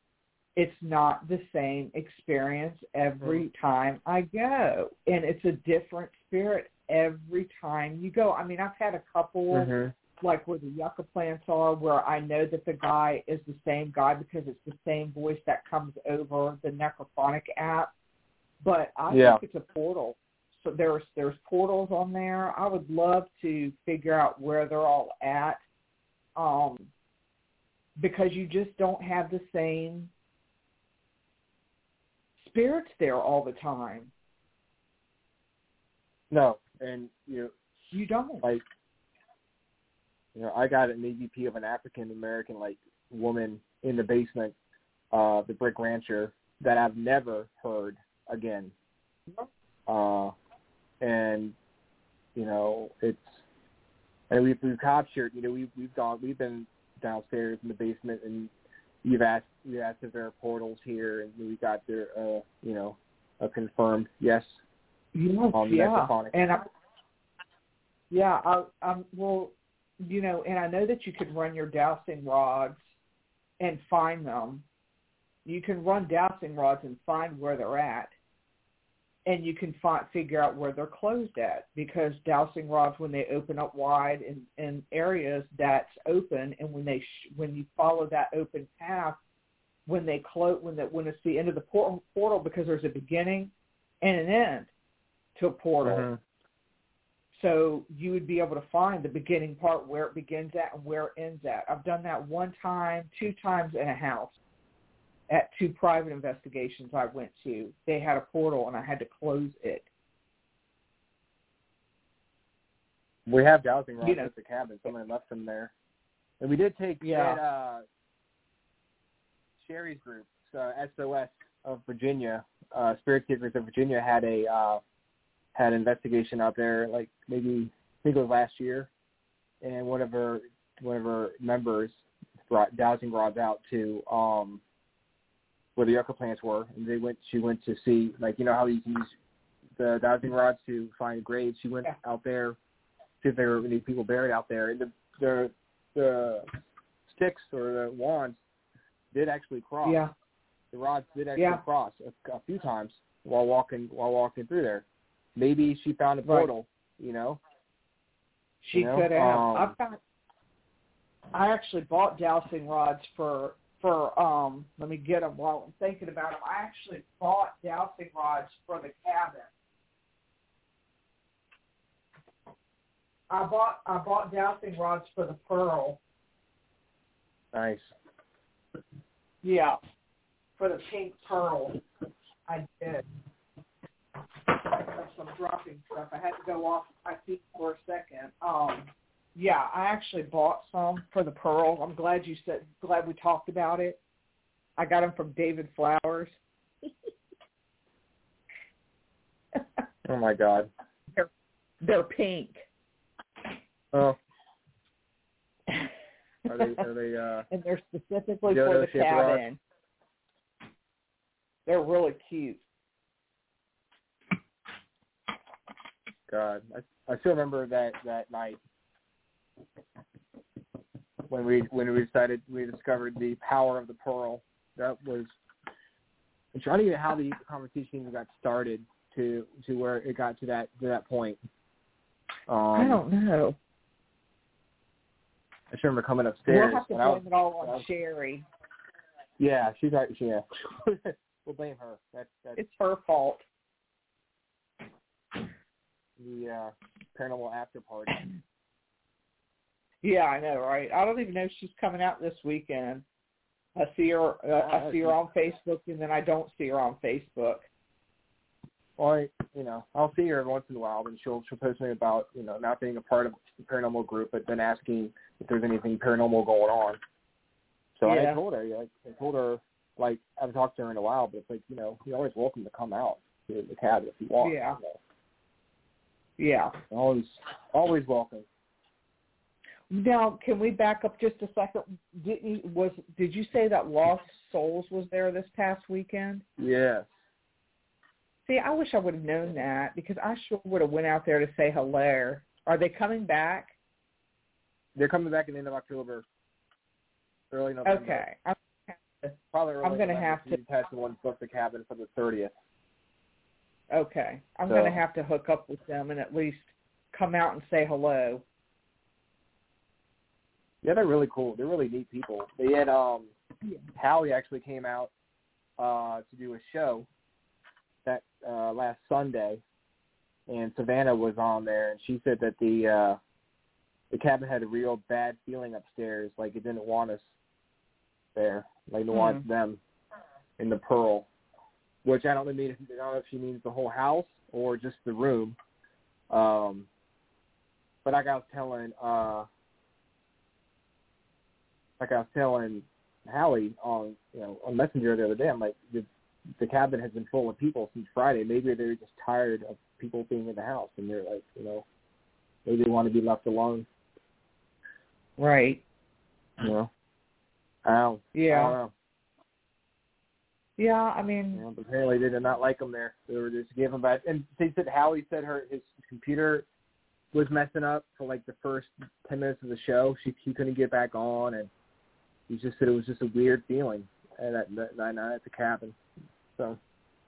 it's not the same experience every Mm-hmm. time I go, and it's a different spirit every time you go. I mean, I've had a couple Mhm. Like where the yucca plants are, where I know that the guy is the same guy because it's the same voice that comes over the Necrophonic app. but I Yeah. think it's a portal. So there's there's portals on there. I would love to figure out where they're all at, um, because you just don't have the same spirits there all the time. No, and you You don't. like you know, I got an EVP of an African American like woman in the basement, uh, the Brick Rancher that I've never heard again. Uh, and you know, it's and we've we've captured. You know, we've we've gone we've been downstairs in the basement and you've asked you asked if there are portals here and we got there uh you know a confirmed yes Yes, yeah, and I, yeah, I, I'm well, you know, and I know that you can run your dowsing rods and find them. You can run dowsing rods and find where they're at, and you can find figure out where they're closed at because dowsing rods, when they open up wide in, in areas that's open, and when they sh- when you follow that open path, when they close when the when it's the end of the portal, portal because there's a beginning and an end to a portal. Mhm. So you would be able to find the beginning part where it begins at and where it ends at. I've done that one time, two times in a house at two private investigations I went to. They had a portal and I had to close it. We have dowsing rods You know. at the cabin. Someone left them there, and we did take Yeah. that, uh, Sherry's group, uh, SOS of Virginia, uh, Spirit Seekers of Virginia had a uh, had an investigation out there, like maybe I think it was last year, and one of her one of her members brought dowsing rods out to um where the yucca plants were, and they went. She went to see, like you know how you can use the dowsing rods to find graves. She went Yeah. out there see if there were any people buried out there. And the the the sticks or the wands did actually cross. Yeah. The rods did actually Yeah. cross a, a few times while walking while walking through there. Maybe she found a Right. portal. You know. She You know, could have. um, I've got I actually bought dowsing rods for for um let me get them while I'm thinking about them. I actually bought dowsing rods for the cabin. I bought I bought dowsing rods for the pearl. Nice. Yeah, for the pink pearl. I did. That's some dropping stuff. I had to go off my feet for a second. Um, yeah, I actually bought some for the pearl. I'm glad you said. Glad we talked about it. I got them from David Flowers. Oh my God. They're pink. Oh, are they are they uh and they're specifically for the cabin. They're really cute. God, I I still remember that that night when we when we decided we discovered the power of the pearl. That was I'm trying to get how the conversation even got started to to where it got to that to that point. Um, I don't know. I just remember coming upstairs. We'll have to blame it all on was- Sherry. yeah, she's right. Yeah, we'll blame her. That's that's It's her fault. The uh, paranormal after party. Yeah, I know, right? I don't even know if she's coming out this weekend. I see her. Uh, I see her on Facebook, and then I don't see her on Facebook. Well, I, you know, I'll see her once in a while, and she'll she'll post me about you know not being a part of the paranormal group, but then asking if there's anything paranormal going on. So Yeah. I told her, like, I told her, like, I haven't talked to her in a while, but it's like, you know, you're always welcome to come out to the cabin if you want. Yeah. You know. Yeah. Always, always welcome. Now, can we back up just a second? Did you was did you say that Lost Souls was there this past weekend? Yes. See, I wish I would have known that because I sure would have went out there to say hello. Are they coming back? They're coming back in the end of October, early November. Okay. I'm, Probably early I'm gonna November, have to. you had someone book the cabin for the 30th. Okay. I'm So- going to have to hook up with them and at least come out and say hello. Yeah, they're really cool. They're really neat people. They had um Yeah. Hallie actually came out uh to do a show that uh, last Sunday, and Savannah was on there, and she said that the uh, the cabin had a real bad feeling upstairs, like it didn't want us there, like it Hmm. wants them in the Pearl, which I don't know, mean, I don't know if she means the whole house or just the room. Um, but like I was telling, uh, like I was telling Hallie on you know on Messenger the other day, I'm like the the cabin has been full of people since Friday. Maybe they're just tired of people being in the house, and they're like, you know, maybe they want to be left alone. Right. You know, I don't, I Yeah. don't know. Yeah, I mean, but apparently they did not like him there. They were just giving back. And they said Hallie said her his computer was messing up for like the first ten minutes of the show. She he couldn't get back on, and he just said it was just a weird feeling at that that night at the cabin. So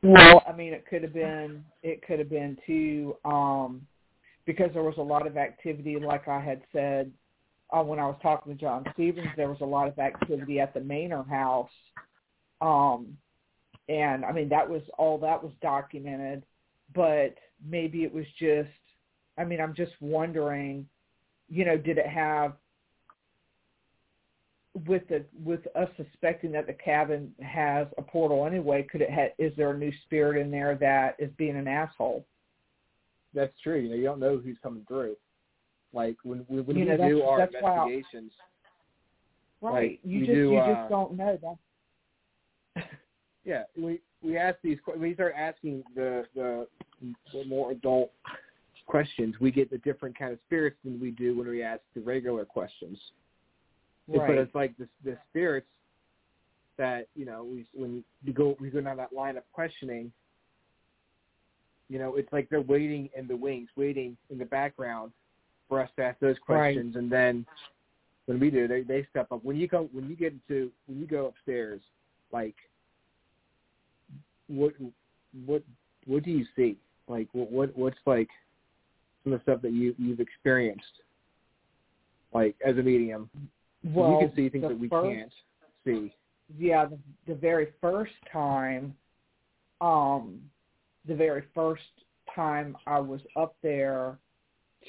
Well, I mean, it could have been it could have been too um, because there was a lot of activity, like I had said uh, when I was talking to John Stevens. There was a lot of activity at the Manor House, um, and I mean that was all that was documented. But maybe it was just. I mean, I'm just wondering, you know, did it have with the with us suspecting that the cabin has a portal anyway, could it ha- is there a new spirit in there that is being an asshole? that's true. You know, you don't know who's coming through. Like when when, when You we know, do that's- our that's investigations, Right. Right. You just do, you uh, just don't know that. Yeah, we we ask these we start asking the the, the more adult questions. We get the different kind of spirits than we do when we ask the regular questions. Right. But it's like the the spirits that you know we when you go we go down that line of questioning. You know, it's like they're waiting in the wings, waiting in the background for us to ask those Right. questions, and then when we do, they they step up. When you go when you get into when you go upstairs, like what what what do you see? Like what what what's like some of the stuff that you you've experienced, like as a medium. well, you can see things that we first, can't see. Yeah, the, the very first time, um, the very first time I was up there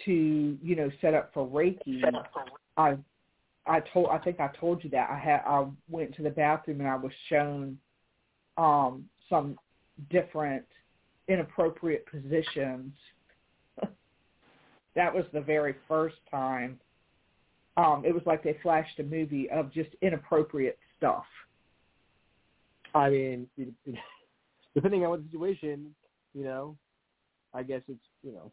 to you know set up for Reiki, I I told I think I told you that I had I went to the bathroom and I was shown um some different inappropriate positions. that was the very first time. Um it was like they flashed a movie of just inappropriate stuff. I mean, depending on what the situation, you know, I guess it's you know,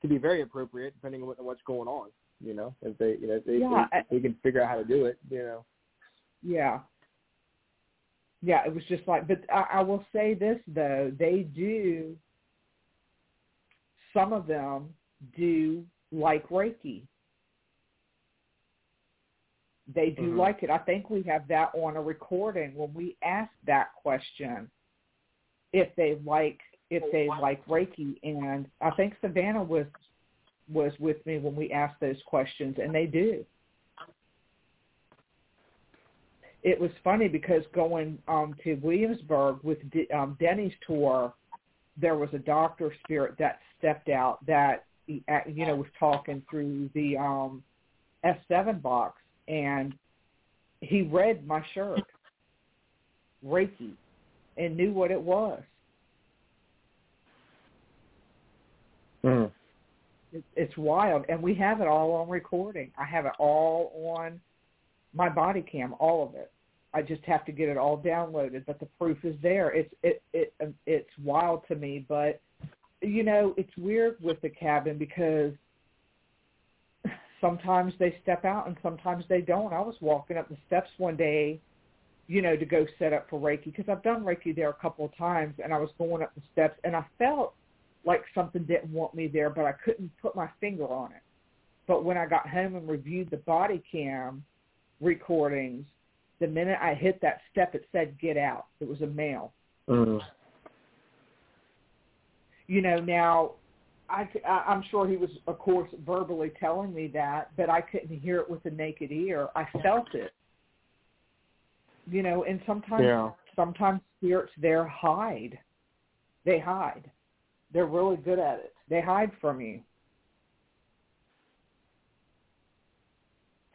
could be very appropriate depending on what, what's going on. You know, if they you know if they, Yeah, they, they can figure out how to do it. You know. Yeah. Yeah, it was just like, but I, I will say this though, they do, some of them do like Reiki. They do Mhm. like it. I think we have that on a recording when we asked that question, if they like if they like Reiki, and I think Savannah was was with me when we asked those questions, and they do it was funny because going um to Williamsburg with D- um Denny's tour, there was a doctor spirit that stepped out that uh, you know was talking through the um SB7 box and he read my shirt Reiki and knew what it was. Mm. It, it's wild and we have it all on recording. I have it all on my body cam, all of it. I just have to get it all downloaded, but the proof is there. It's it it it's wild to me, but you know, it's weird with the cabin because sometimes they step out and sometimes they don't. I was walking up the steps one day, you know, to go set up for Reiki because I've done Reiki there a couple of times, and I was going up the steps and I felt like something didn't want me there, but I couldn't put my finger on it. But when I got home and reviewed the body cam recordings, the minute I hit that step, it said "get out." It was a male. Mm. You know, now I, I'm sure he was, of course, verbally telling me that, but I couldn't hear it with the naked ear. I felt it. You know, and sometimes Yeah. sometimes spirits there hide. They hide. They're really good at it. They hide from you.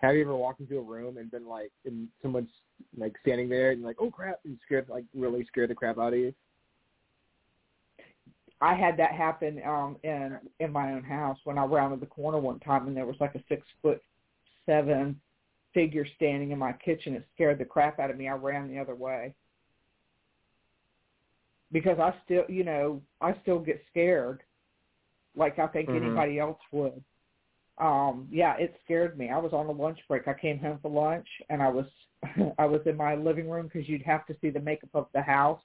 Have you ever walked into a room and been like, and someone's like standing there and like, oh crap, and scared, like really scared the crap out of you? I had that happen um in in my own house when I rounded the corner one time and there was like a six foot seven figure standing in my kitchen. It scared the crap out of me. I ran the other way. Because I still you know, I still get scared like I think Mhm. anybody else would. Um, yeah, it scared me. I was on a lunch break. I came home for lunch and I was I was in my living room because you'd have to see the makeup of the house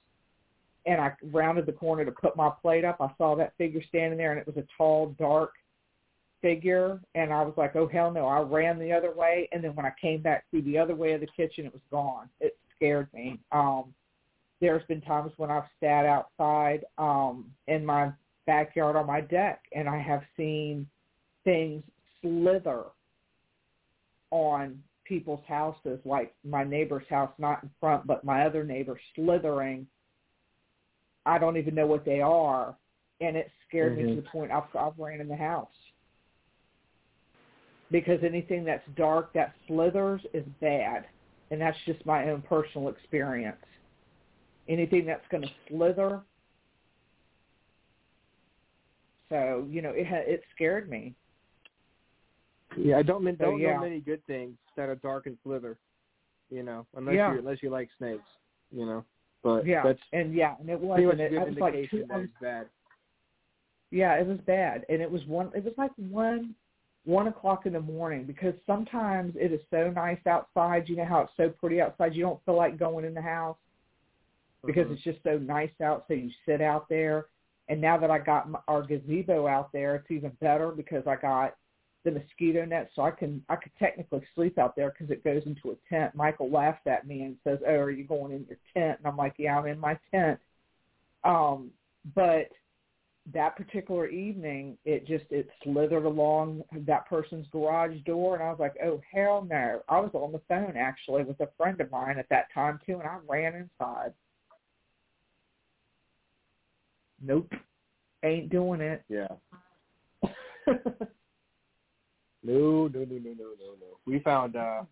and I rounded the corner to put my plate up. I saw that figure standing there, and it was a tall, dark figure. And I was like, "Oh hell no!" I ran the other way, and then when I came back through the other way of the kitchen, it was gone. It scared me. Um, there's been times when I've sat outside um, in my backyard on my deck, and I have seen things slither on people's houses, like my neighbor's house, not in front, but my other neighbor slithering I don't even know what they are, and it scared me Mhm. to the point I've, I've ran in the house because anything that's dark that slithers is bad, and that's just my own personal experience. Anything that's going to slither, so you know, it ha- it scared me. Yeah, I don't, So, don't yeah. know many good things that are dark and slither. You know, unless Yeah. you unless you like snakes. You know, but yeah, that's and yeah, and it wasn't. a It, was like two, it's bad. Yeah, it was bad, and it was one. It was like one, one o'clock in the morning because sometimes it is so nice outside. You know how it's so pretty outside. You don't feel like going in the house because Mhm. it's just so nice out. So you sit out there. And now that I got my, our gazebo out there, it's even better because I got the mosquito net, so I can I could technically sleep out there because it goes into a tent. Michael laughs at me and says, "Oh, are you going in your tent?" And I'm like, "Yeah, I'm in my tent." Um, but that particular evening, it just it slithered along that person's garage door, and I was like, "Oh hell no!" I was on the phone actually with a friend of mine at that time too, and I ran inside. Nope, ain't doing it. Yeah. No, no, no, no, no, no, no. We found uh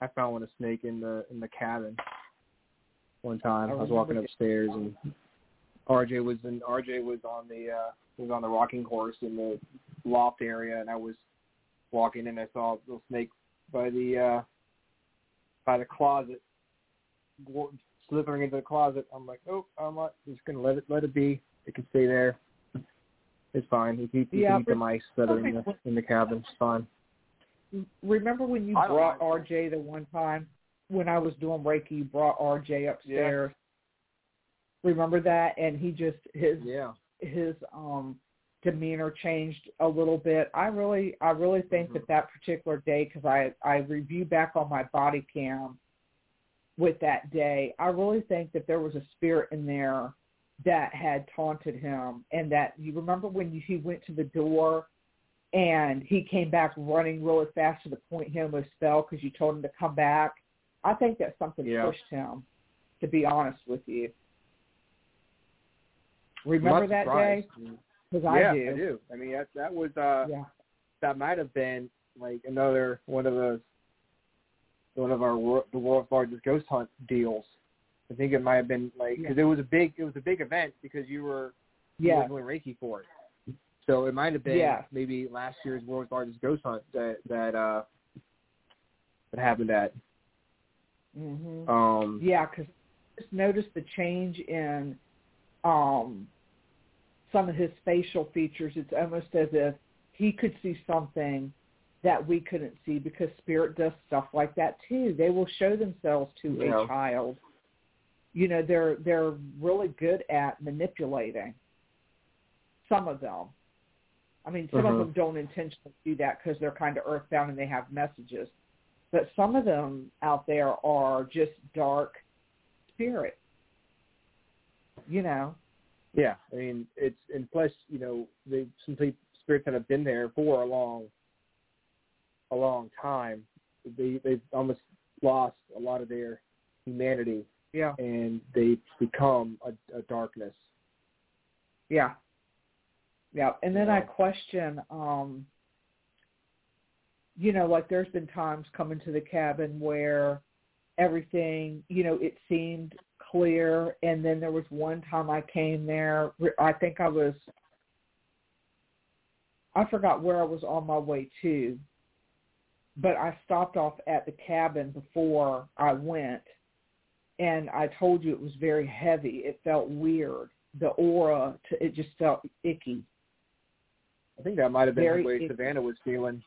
I found one a snake in the in the cabin one time. I I, was walking upstairs and RJ was in RJ was on the uh was on the rocking horse in the loft area and I was walking and I saw a little snake by the uh by the closet slithering into the closet. I'm like, Oh, I'm not just gonna let it let it be. It can stay there. It's fine. You can, you Yeah, can eat the mice that are in the in the cabin. It's fine. Remember when you I brought mind. RJ the one time when I was doing Reiki? You brought RJ upstairs. Remember that? And he just his Yeah. his um demeanor changed a little bit. I really I really think Mhm. that that particular day because I I review back on my body cam with that day. I really think that there was a spirit in there that had taunted him and that you remember when you, he went to the door and he came back running really fast to the point he almost fell because you told him to come back. I think that something Yeah. pushed him, to be honest with you. Remember that surprised. day? Because yeah, I do. I do. I mean, that that was uh Yeah. that might have been like another one of those one of our the world's largest ghost hunt deals. I think it might have been like because it was a big it was a big event because you were you Yeah. were doing Reiki for it. So it might have been Yeah. maybe last year's world's largest ghost hunt that that uh that happened at. Mhm. Um Yeah, because just noticed the change in um some of his facial features. It's almost as if he could see something that we couldn't see because spirit does stuff like that too. They will show themselves to Yeah. a child. You know, they're they're really good at manipulating. Some of them. I mean, some Mhm. of them don't intentionally do that because they're kind of earthbound and they have messages. But some of them out there are just dark spirits You know. Yeah, I mean it's and plus you know they some pe- spirits that have been there for a long, a long time. They they've almost lost a lot of their humanity Yeah. and they become a, a darkness. Yeah. Yeah. And then I question, um, you know, like there's been times coming to the cabin where everything, you know, it seemed clear. And then there was one time I came there, I think I was, I forgot where I was on my way to, but I stopped off at the cabin before I went. And I told you it was very heavy. It felt weird. The aura, to, it just felt icky. I think that might have been Very the way icky. Savannah was feeling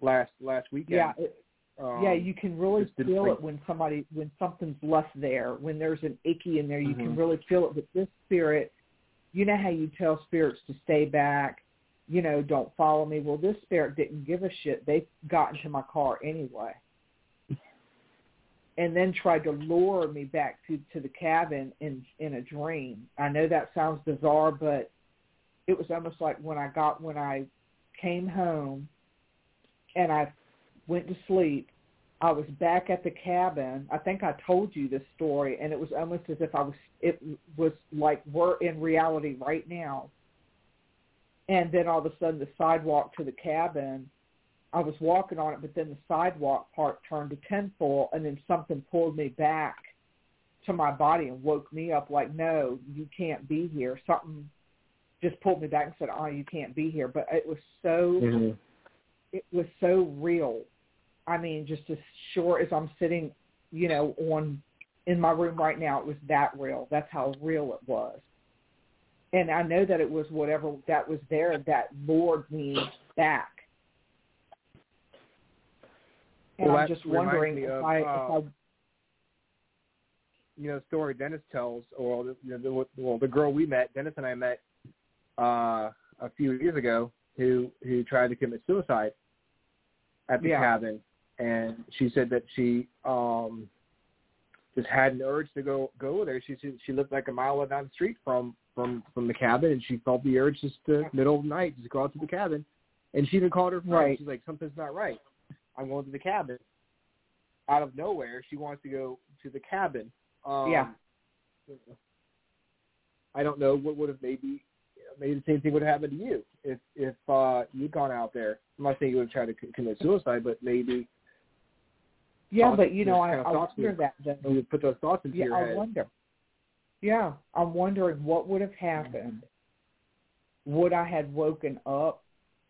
last last weekend. Yeah, it, Um, yeah, you can really feel think- it when somebody when something's left there. When there's an icky in there, you can Mhm. really feel it. But this spirit, you know how you tell spirits to stay back, you know, don't follow me. Well, this spirit didn't give a shit. They got into my car anyway, and then tried to lure me back to to the cabin in in a dream. I know that sounds bizarre, but it was almost like when I got when I came home and I went to sleep. I was back at the cabin. I think I told you this story, and it was almost as if I was. It was like we're in reality right now. And then all of a sudden, the sidewalk to the cabin, I was walking on it, but then the sidewalk part turned to tinfoil, and then something pulled me back to my body and woke me up. Like, no, you can't be here. Something just pulled me back and said, "Oh, you can't be here." But it was so Mhm. it was so real. I mean, just as sure as I'm sitting, you know, on in my room right now, it was that real. That's how real it was. And I know that it was whatever that was there that lured me back. And Well, I'm just wondering if of, I, uh, I you know, the story Dennis tells, or the, you know, the, well, the girl we met, Dennis and I met uh, a few years ago, who who tried to commit suicide at the Yeah. cabin, and she said that she um just had an urge to go go there. She she lived like a mile down the street from from from the cabin, and she felt the urge just to middle of the night just go out to the cabin, and she even called her friend. Right. She's like, something's not right. I'm going to the cabin. Out of nowhere, she wants to go to the cabin. Um, Yeah. I don't know what would have maybe maybe the same thing would have happened to you if if uh you'd gone out there. I'm not saying you would have tried to commit suicide, but maybe yeah, but you know, I, kind of I thoughts wonder that though. you would put those thoughts into Yeah, your I head. wonder. Yeah, I'm wondering what would have happened. Would I had woken up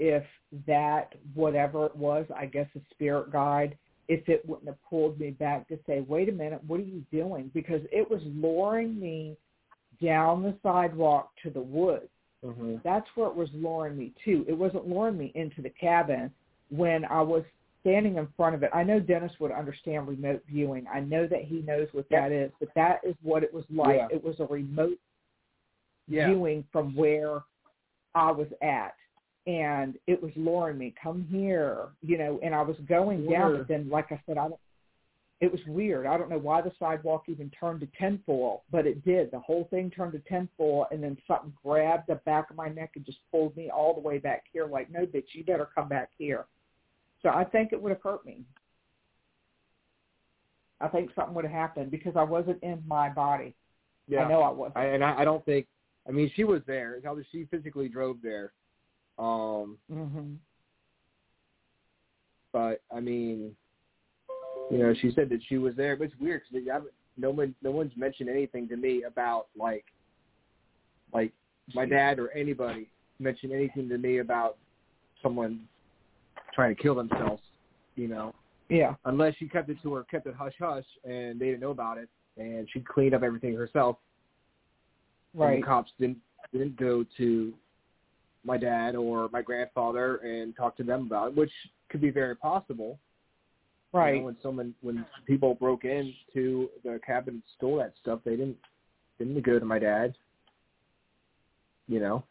if that whatever it was, I guess a spirit guide, if it wouldn't have pulled me back to say, "Wait a minute, what are you doing?" Because it was luring me down the sidewalk to the woods. hmm That's where it was luring me to. It wasn't luring me into the cabin when I was standing in front of it. I know Dennis would understand remote viewing. I know that he knows what that is, but that is what it was like. Yeah. It was a remote Yeah. viewing from where I was at. And it was luring me, come here, you know, and I was going down, but then like I said, I don't it was weird. I don't know why the sidewalk even turned to tinfoil, but it did. The whole thing turned to tinfoil, and then something grabbed the back of my neck and just pulled me all the way back here. Like, no, bitch, you better come back here. So I think it would have hurt me. I think something would have happened because I wasn't in my body. Yeah. I know I wasn't. I, and I, I don't think. I mean, she was there. How she physically drove there. Um, hmm but I mean, you know, she said that she was there, but it's weird because no one, no one's mentioned anything to me about like, like my dad or anybody mentioned anything to me about someone trying to kill themselves. You know, Yeah. unless she kept it to her, kept it hush hush, and they didn't know about it, and she cleaned up everything herself. And Right. the cops didn't didn't go to my dad or my grandfather and talk to them about it, which could be very possible. You Right. know, when someone when people broke into the cabin and stole that stuff, they didn't didn't go to my dad. You know,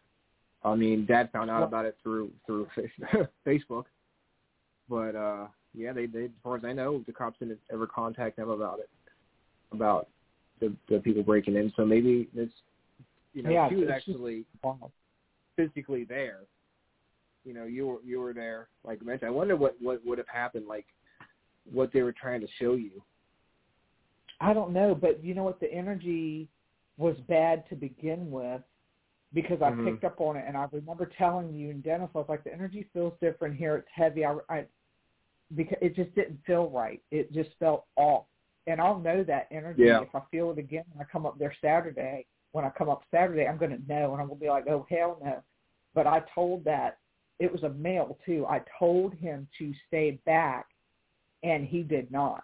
I mean, dad found out Well- about it through through Facebook, but uh yeah, they they as far as I know, the cops didn't ever contact them about it, about the the people breaking in. So maybe it's you know Yeah, she was just- actually Wow. Physically there. You know, you were you were there, like I mentioned. I wonder what what would have happened, like what they were trying to show you. I don't know, but you know what? The energy was bad to begin with, because I Mhm. picked up on it, and I remember telling you and Dennis, I was like, the energy feels different here. It's heavy. I, I because it just didn't feel right. It just felt off, and I'll know that energy Yeah. if I feel it again when I come up there Saturday. When I come up Saturday, I'm going to know, and I'm going to be like, oh hell no. But I told that it was a male too. I told him to stay back, and he did not.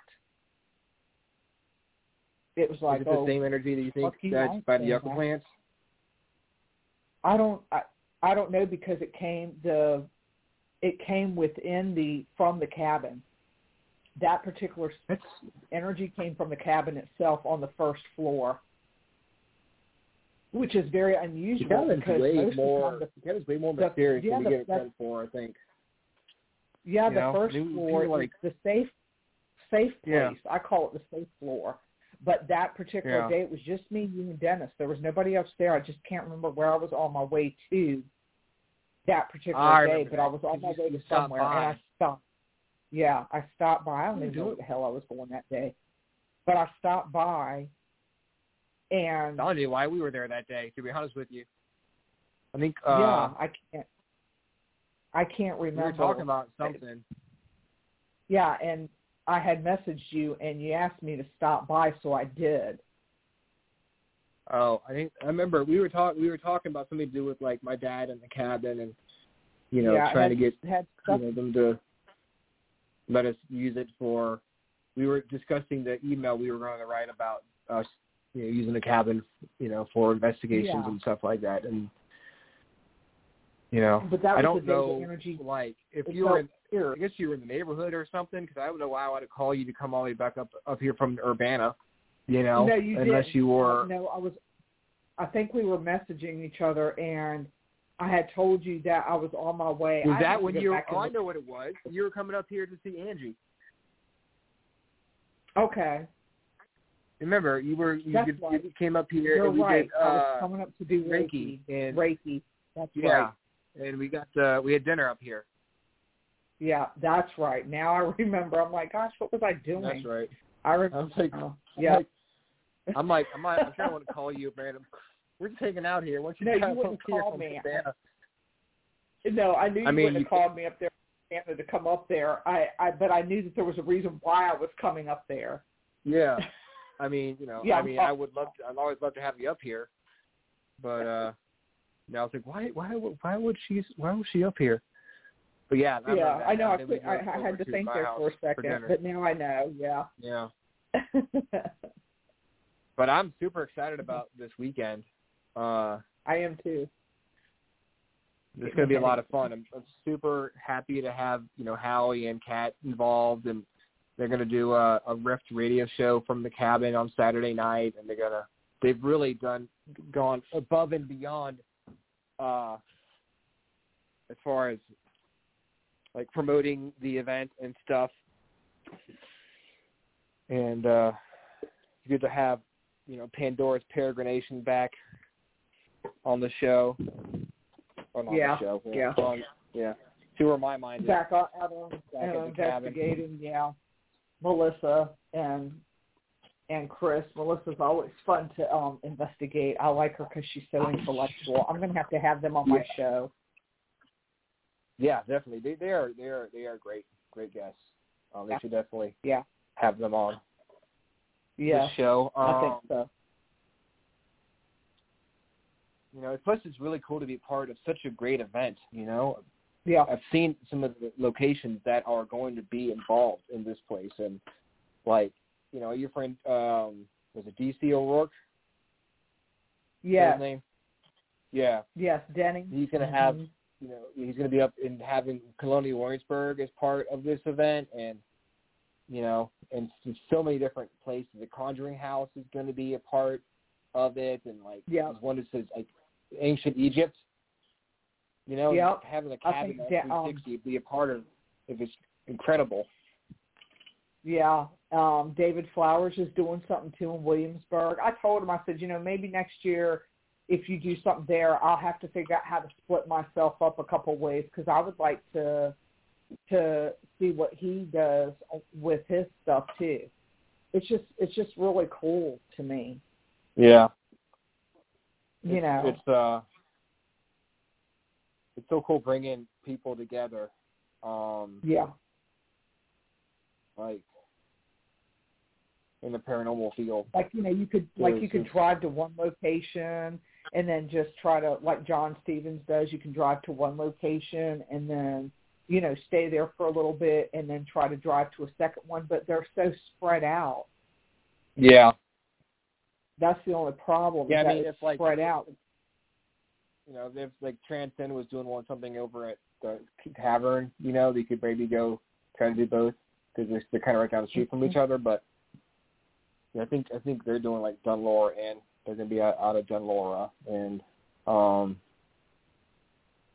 It was like, Is it the oh, same energy that you think you, that's by the yucca plants? I don't I, I don't know because it came the it came within the from the cabin. That particular That's energy came from the cabin itself on the first floor, which is very unusual because way more. the The way more the- mysterious yeah, than we the- give it credit for. I think. yeah you the know, first they floor is the safe safe place. Yeah. I call it the safe floor. But that particular Yeah. day, it was just me, you, and Dennis. There was nobody else there. I just can't remember where I was on my way to that particular I day, but that, I was on my way to somewhere, and. I stopped. Yeah, I stopped by. I don't even know what the hell I was going that day, but I stopped by, and I don't know why we were there that day. To be honest with you, I think uh, yeah, I can't. I can't remember. we were talking about something. Yeah, and I had messaged you, and you asked me to stop by, so I did. Oh, I think I remember we were talking. We were talking about something to do with like my dad and the cabin, and you know, yeah, trying had, to get had you know them to let us use it for. We were discussing the email we were going to write about us, you know, using the cabin, you know, for investigations Yeah. and stuff like that, and you know, But that was I the don't know, energy- like if you were, in, I guess you were in the neighborhood or something, because I don't know why I would call you to come all the way back up up here from Urbana, you know, No, you unless didn't. you were. No, I was. I think we were messaging each other, and I had told you that I was on my way. Was I that when you? Were, oh, I know what it was. You were coming up here to see Angie. Okay, Remember, you were you, did, right. you came up here you're and we right. did I was uh, coming up to do Reiki Reiki. and Reiki. That's yeah, right. and we got uh, we had dinner up here. Yeah, that's right. Now I remember. I'm like, gosh, what was I doing? That's right. I remember. like, Oh, yeah. I'm like, I'm like, I'm sure I want to call you, man. We're just hanging out here. Why don't you No, you wouldn't call me. No, I knew you I mean, wouldn't have called me up there to come up there. I, I, but I knew that there was a reason why I was coming up there. Yeah. I mean, you know, Yeah, I mean, I would love to. I'd always love to have you up here, but uh, now I was like, why, why, why would she, why was she up here? But yeah, I yeah, I know. I, I, I had to think there for a second, dinner. but now I know. Yeah. Yeah. But I'm super excited about this weekend. Uh, I am too. it's going to be a lot of fun. I'm, I'm super happy to have you know Howie and Kat involved, and they're going to do a, a Rift radio show from the cabin on Saturday night, and they're gonna they've really done gone above and beyond uh, as far as like promoting the event and stuff. And uh, it's good to have you know Pandora's Peregrination back on the show. Or not Yeah, the show. yeah. On, yeah. See where my mind is. Back out, out on Back uh, at the cabin. Yeah, Melissa and and Chris. Melissa's always fun to um investigate. I like her because she's so intellectual. I'm gonna have to have them on my show. Yeah, definitely. They they are they are they are great great guests. Um, they Yeah. should definitely Yeah. have them on Yeah, the show. Um, I think so. You know, plus it's really cool to be part of such a great event. You know, Yeah, I've seen some of the locations that are going to be involved in this place, and like you know, your friend um, was it DC O'Rourke? That his name? Yeah, yes, Denny. he's going to have you know he's going to be up in having Colonial Williamsburg as part of this event, and you know, and so many different places. The Conjuring House is going to be a part of it, and like Yeah. one that says like ancient Egypt. You know, Yep. having a I cabin think at that, um, 360 be a part of it is incredible. Yeah, um, David Flowers is doing something too in Williamsburg. I told him, I said, you know, maybe next year, if you do something there, I'll have to figure out how to split myself up a couple ways because I would like to to see what he does with his stuff too. It's just it's just really cool to me, Yeah, you it's, know. it's uh, it's so cool bringing people together. Um, Yeah. like in the paranormal field. Like you know, you could like you could drive to one location and then just try to like John Stevens does. You can drive to one location and then you know stay there for a little bit and then try to drive to a second one. But they're so spread out. Yeah. That's the only problem. Yeah, I mean, it's it's like- spread out. You know, if like Transcend was doing one something over at the tavern, you know, they could maybe go try to do both because they're, they're kind of right down the street from each other. But yeah, I think I think they're doing like Dunlore and they're gonna be out, out of Dunlora and um,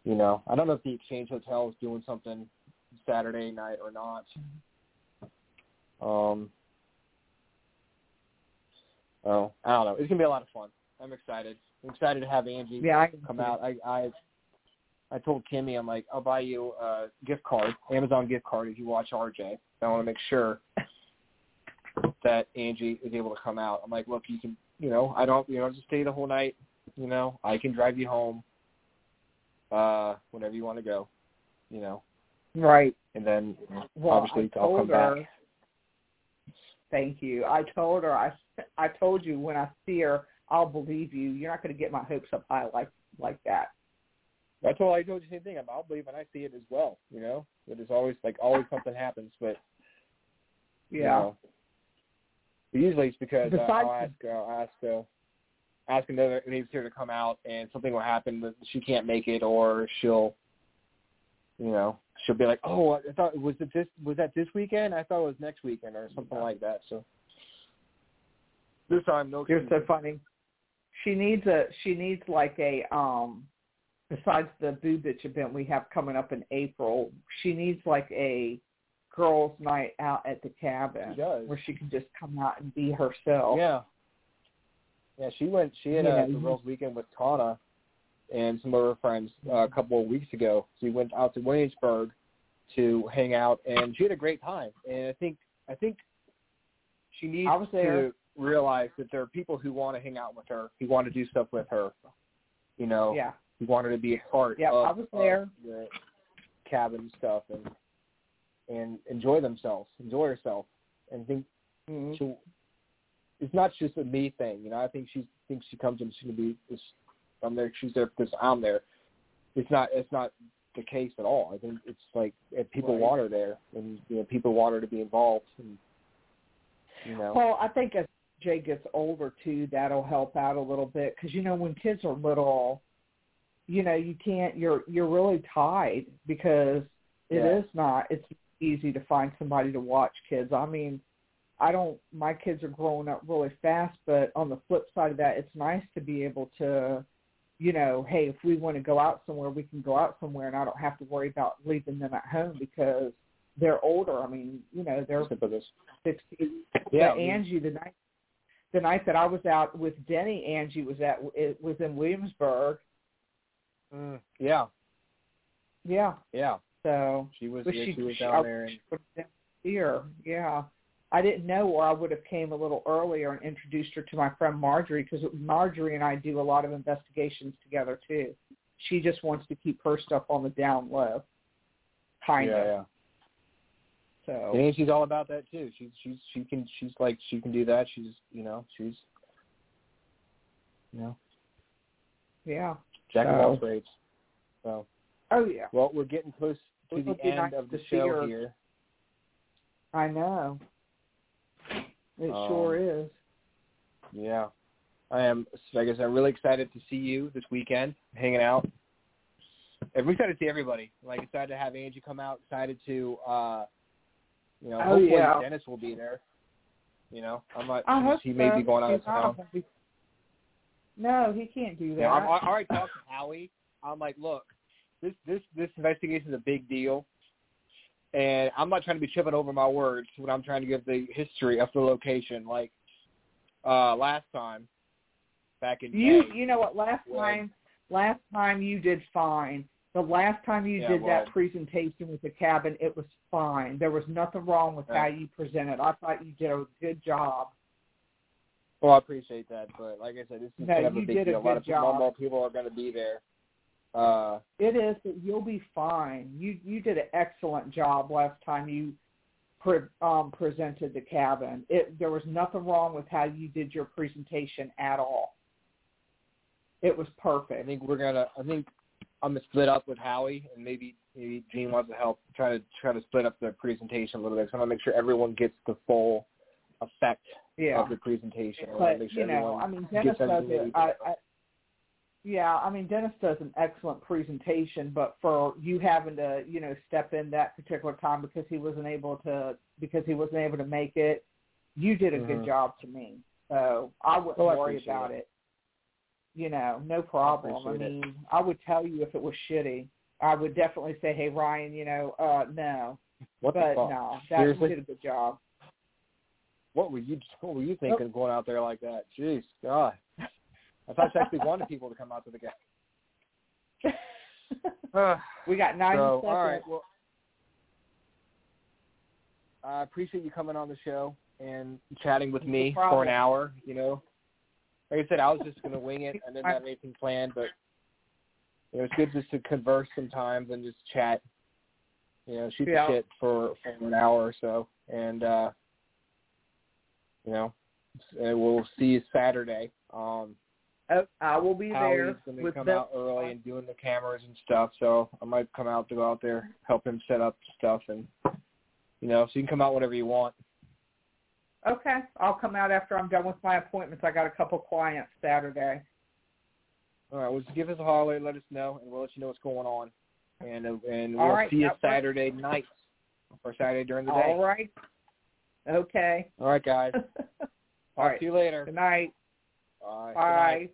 you know, I don't know if the Exchange Hotel is doing something Saturday night or not. Um, oh, I don't know. It's gonna be a lot of fun. I'm excited. I'm excited to have Angie Yeah, I come out. I I I told Kimmy I'm like I'll buy you a gift card, Amazon gift card if you watch RJ. I want to make sure that Angie is able to come out. I'm like, look, you can, you know, I don't, you know, just stay the whole night. You know, I can drive you home uh whenever you want to go. You know, Right. and then Well, obviously I I'll come her. back. Thank you. I told her. I I told you when I see her, I'll believe you. You're not going to get my hopes up high like like that. That's all I told you the same thing. I'm, I'll believe when I see it as well. You know, it is always like always something happens, but Yeah. You know. Usually it's because uh, I'll ask, uh, I'll ask, uh, ask another here to come out, and something will happen that she can't make it, or she'll, you know, she'll be like, "Oh, I thought was it this was that this weekend? I thought it was next weekend, or something like that." So this time, no. You're so funny. She needs a she needs like a um besides the Boo Bitch event we have coming up in April, she needs like a girls' night out at the cabin She does. where she can just come out and be herself. Yeah. Yeah, she went. She had Yeah, a girls' weekend with Tana and some of her friends uh, a couple of weeks ago. She went out to Williamsburg to hang out, and she had a great time. And I think I think she needs I was there. to realize that there are people who want to hang out with her, who want to do stuff with her. You know, Yeah. who want her to be a part Yeah, of, I was there. the cabin stuff and and enjoy themselves, enjoy herself, and think Mhm. she it's not just a me thing, you know. I think she thinks she comes and she's gonna be this I'm there she's there because I'm there. It's not it's not the case at all. I think it's like if people Right. want her there and you know, people want her to be involved and you know. Well, I think Jay gets older too, that'll help out a little bit because you know when kids are little, you know you can't. You're you're really tied because it is Yeah. not. It's easy to find somebody to watch kids. I mean, I don't. My kids are growing up really fast, but on the flip side of that, it's nice to be able to. You know, hey, if we want to go out somewhere, we can go out somewhere, and I don't have to worry about leaving them at home because they're older. I mean, you know, they're sixteen. Yeah, But Angie, the night the night that I was out with Denny, Angie was at it was in Williamsburg. mm, yeah, Yeah, yeah. so She was yeah, she, she was down I there and here. Yeah, I didn't know, or I would have came a little earlier and introduced her to my friend Marjorie because Marjorie and I do a lot of investigations together too. She just wants to keep her stuff on the down low, kind yeah, of. So And she's all about that too. She's she's she can she's like she can do that. She's you know she's you know yeah. jack of all So- trades. So Oh yeah, well, we're getting close to It the end nice of the show her. here. I know. It Um, sure is. Yeah, I am. Like I said, I'm really excited to see you this weekend, hanging out. We're excited to see everybody. Like excited to have Angie come out. Excited to, uh you know, Oh, hopefully yeah. Dennis will be there. You know, I'm not. I he may be going out of town. be- No, he can't do that. Yeah, I'm, I already talked to Howie. I'm like, look, this this this investigation is a big deal, and I'm not trying to be tripping over my words when I'm trying to give the history of the location. Like uh last time, back in you May. you know what? Last time, last time you did fine. The last time you Yeah, did that presentation with the cabin, it was fine. There was nothing wrong with how you presented. I thought you did a good job. Well, I appreciate that, but like I said, this is No, kind of a big did a deal. a lot of people, job. more people are going to be there. Uh, It is, but you'll be fine. You you did an excellent job last time you pre- um, presented the cabin. It there was nothing wrong with how you did your presentation at all. It was perfect. I think we're gonna. I think I'm gonna split up with Howie, and maybe maybe Gene wants to help try to try to split up the presentation a little bit. So I want to make sure everyone gets the full effect Yeah, of the presentation. I but sure you know, I mean, Dennis does it. I. I, yeah, I mean, Dennis does an excellent presentation, but for you having to, you know, step in that particular time because he wasn't able to because he wasn't able to make it, you did a good Mhm. job to me. So I wouldn't I worry appreciate about it. It. You know, no problem. I, it. mean, I would tell you if it was shitty. I would definitely say, "Hey, Ryan, you know, uh no." What but the fuck? no, that Seriously? did a good job. What were you What were you thinking going out there like that? Jeez, God. I thought you actually wanted people to come out to the game. we got 90 so, seconds. all right. Well, I appreciate you coming on the show and chatting with No me for an hour. You know, like I said, I was just going to wing it. I didn't have anything planned, but you know, it's good just to converse sometimes and just chat. You know, shoot Yeah. the shit for for an hour or so, and uh, you know, and we'll see you Saturday. Um, I will be there Howie's going to come the, out early and doing the cameras and stuff, so I might come out to go out there, help him set up stuff, and you know, so you can come out whenever you want. Okay, I'll come out after I'm done with my appointments. I got a couple clients Saturday. All right, well, just give us a holler, let us know, and we'll let you know what's going on, and uh, and we'll right, see you that works. Saturday night or Saturday during the day. All right. Okay. All right, guys. All Talk right. to you later. Good night. All right. Good night. Bye.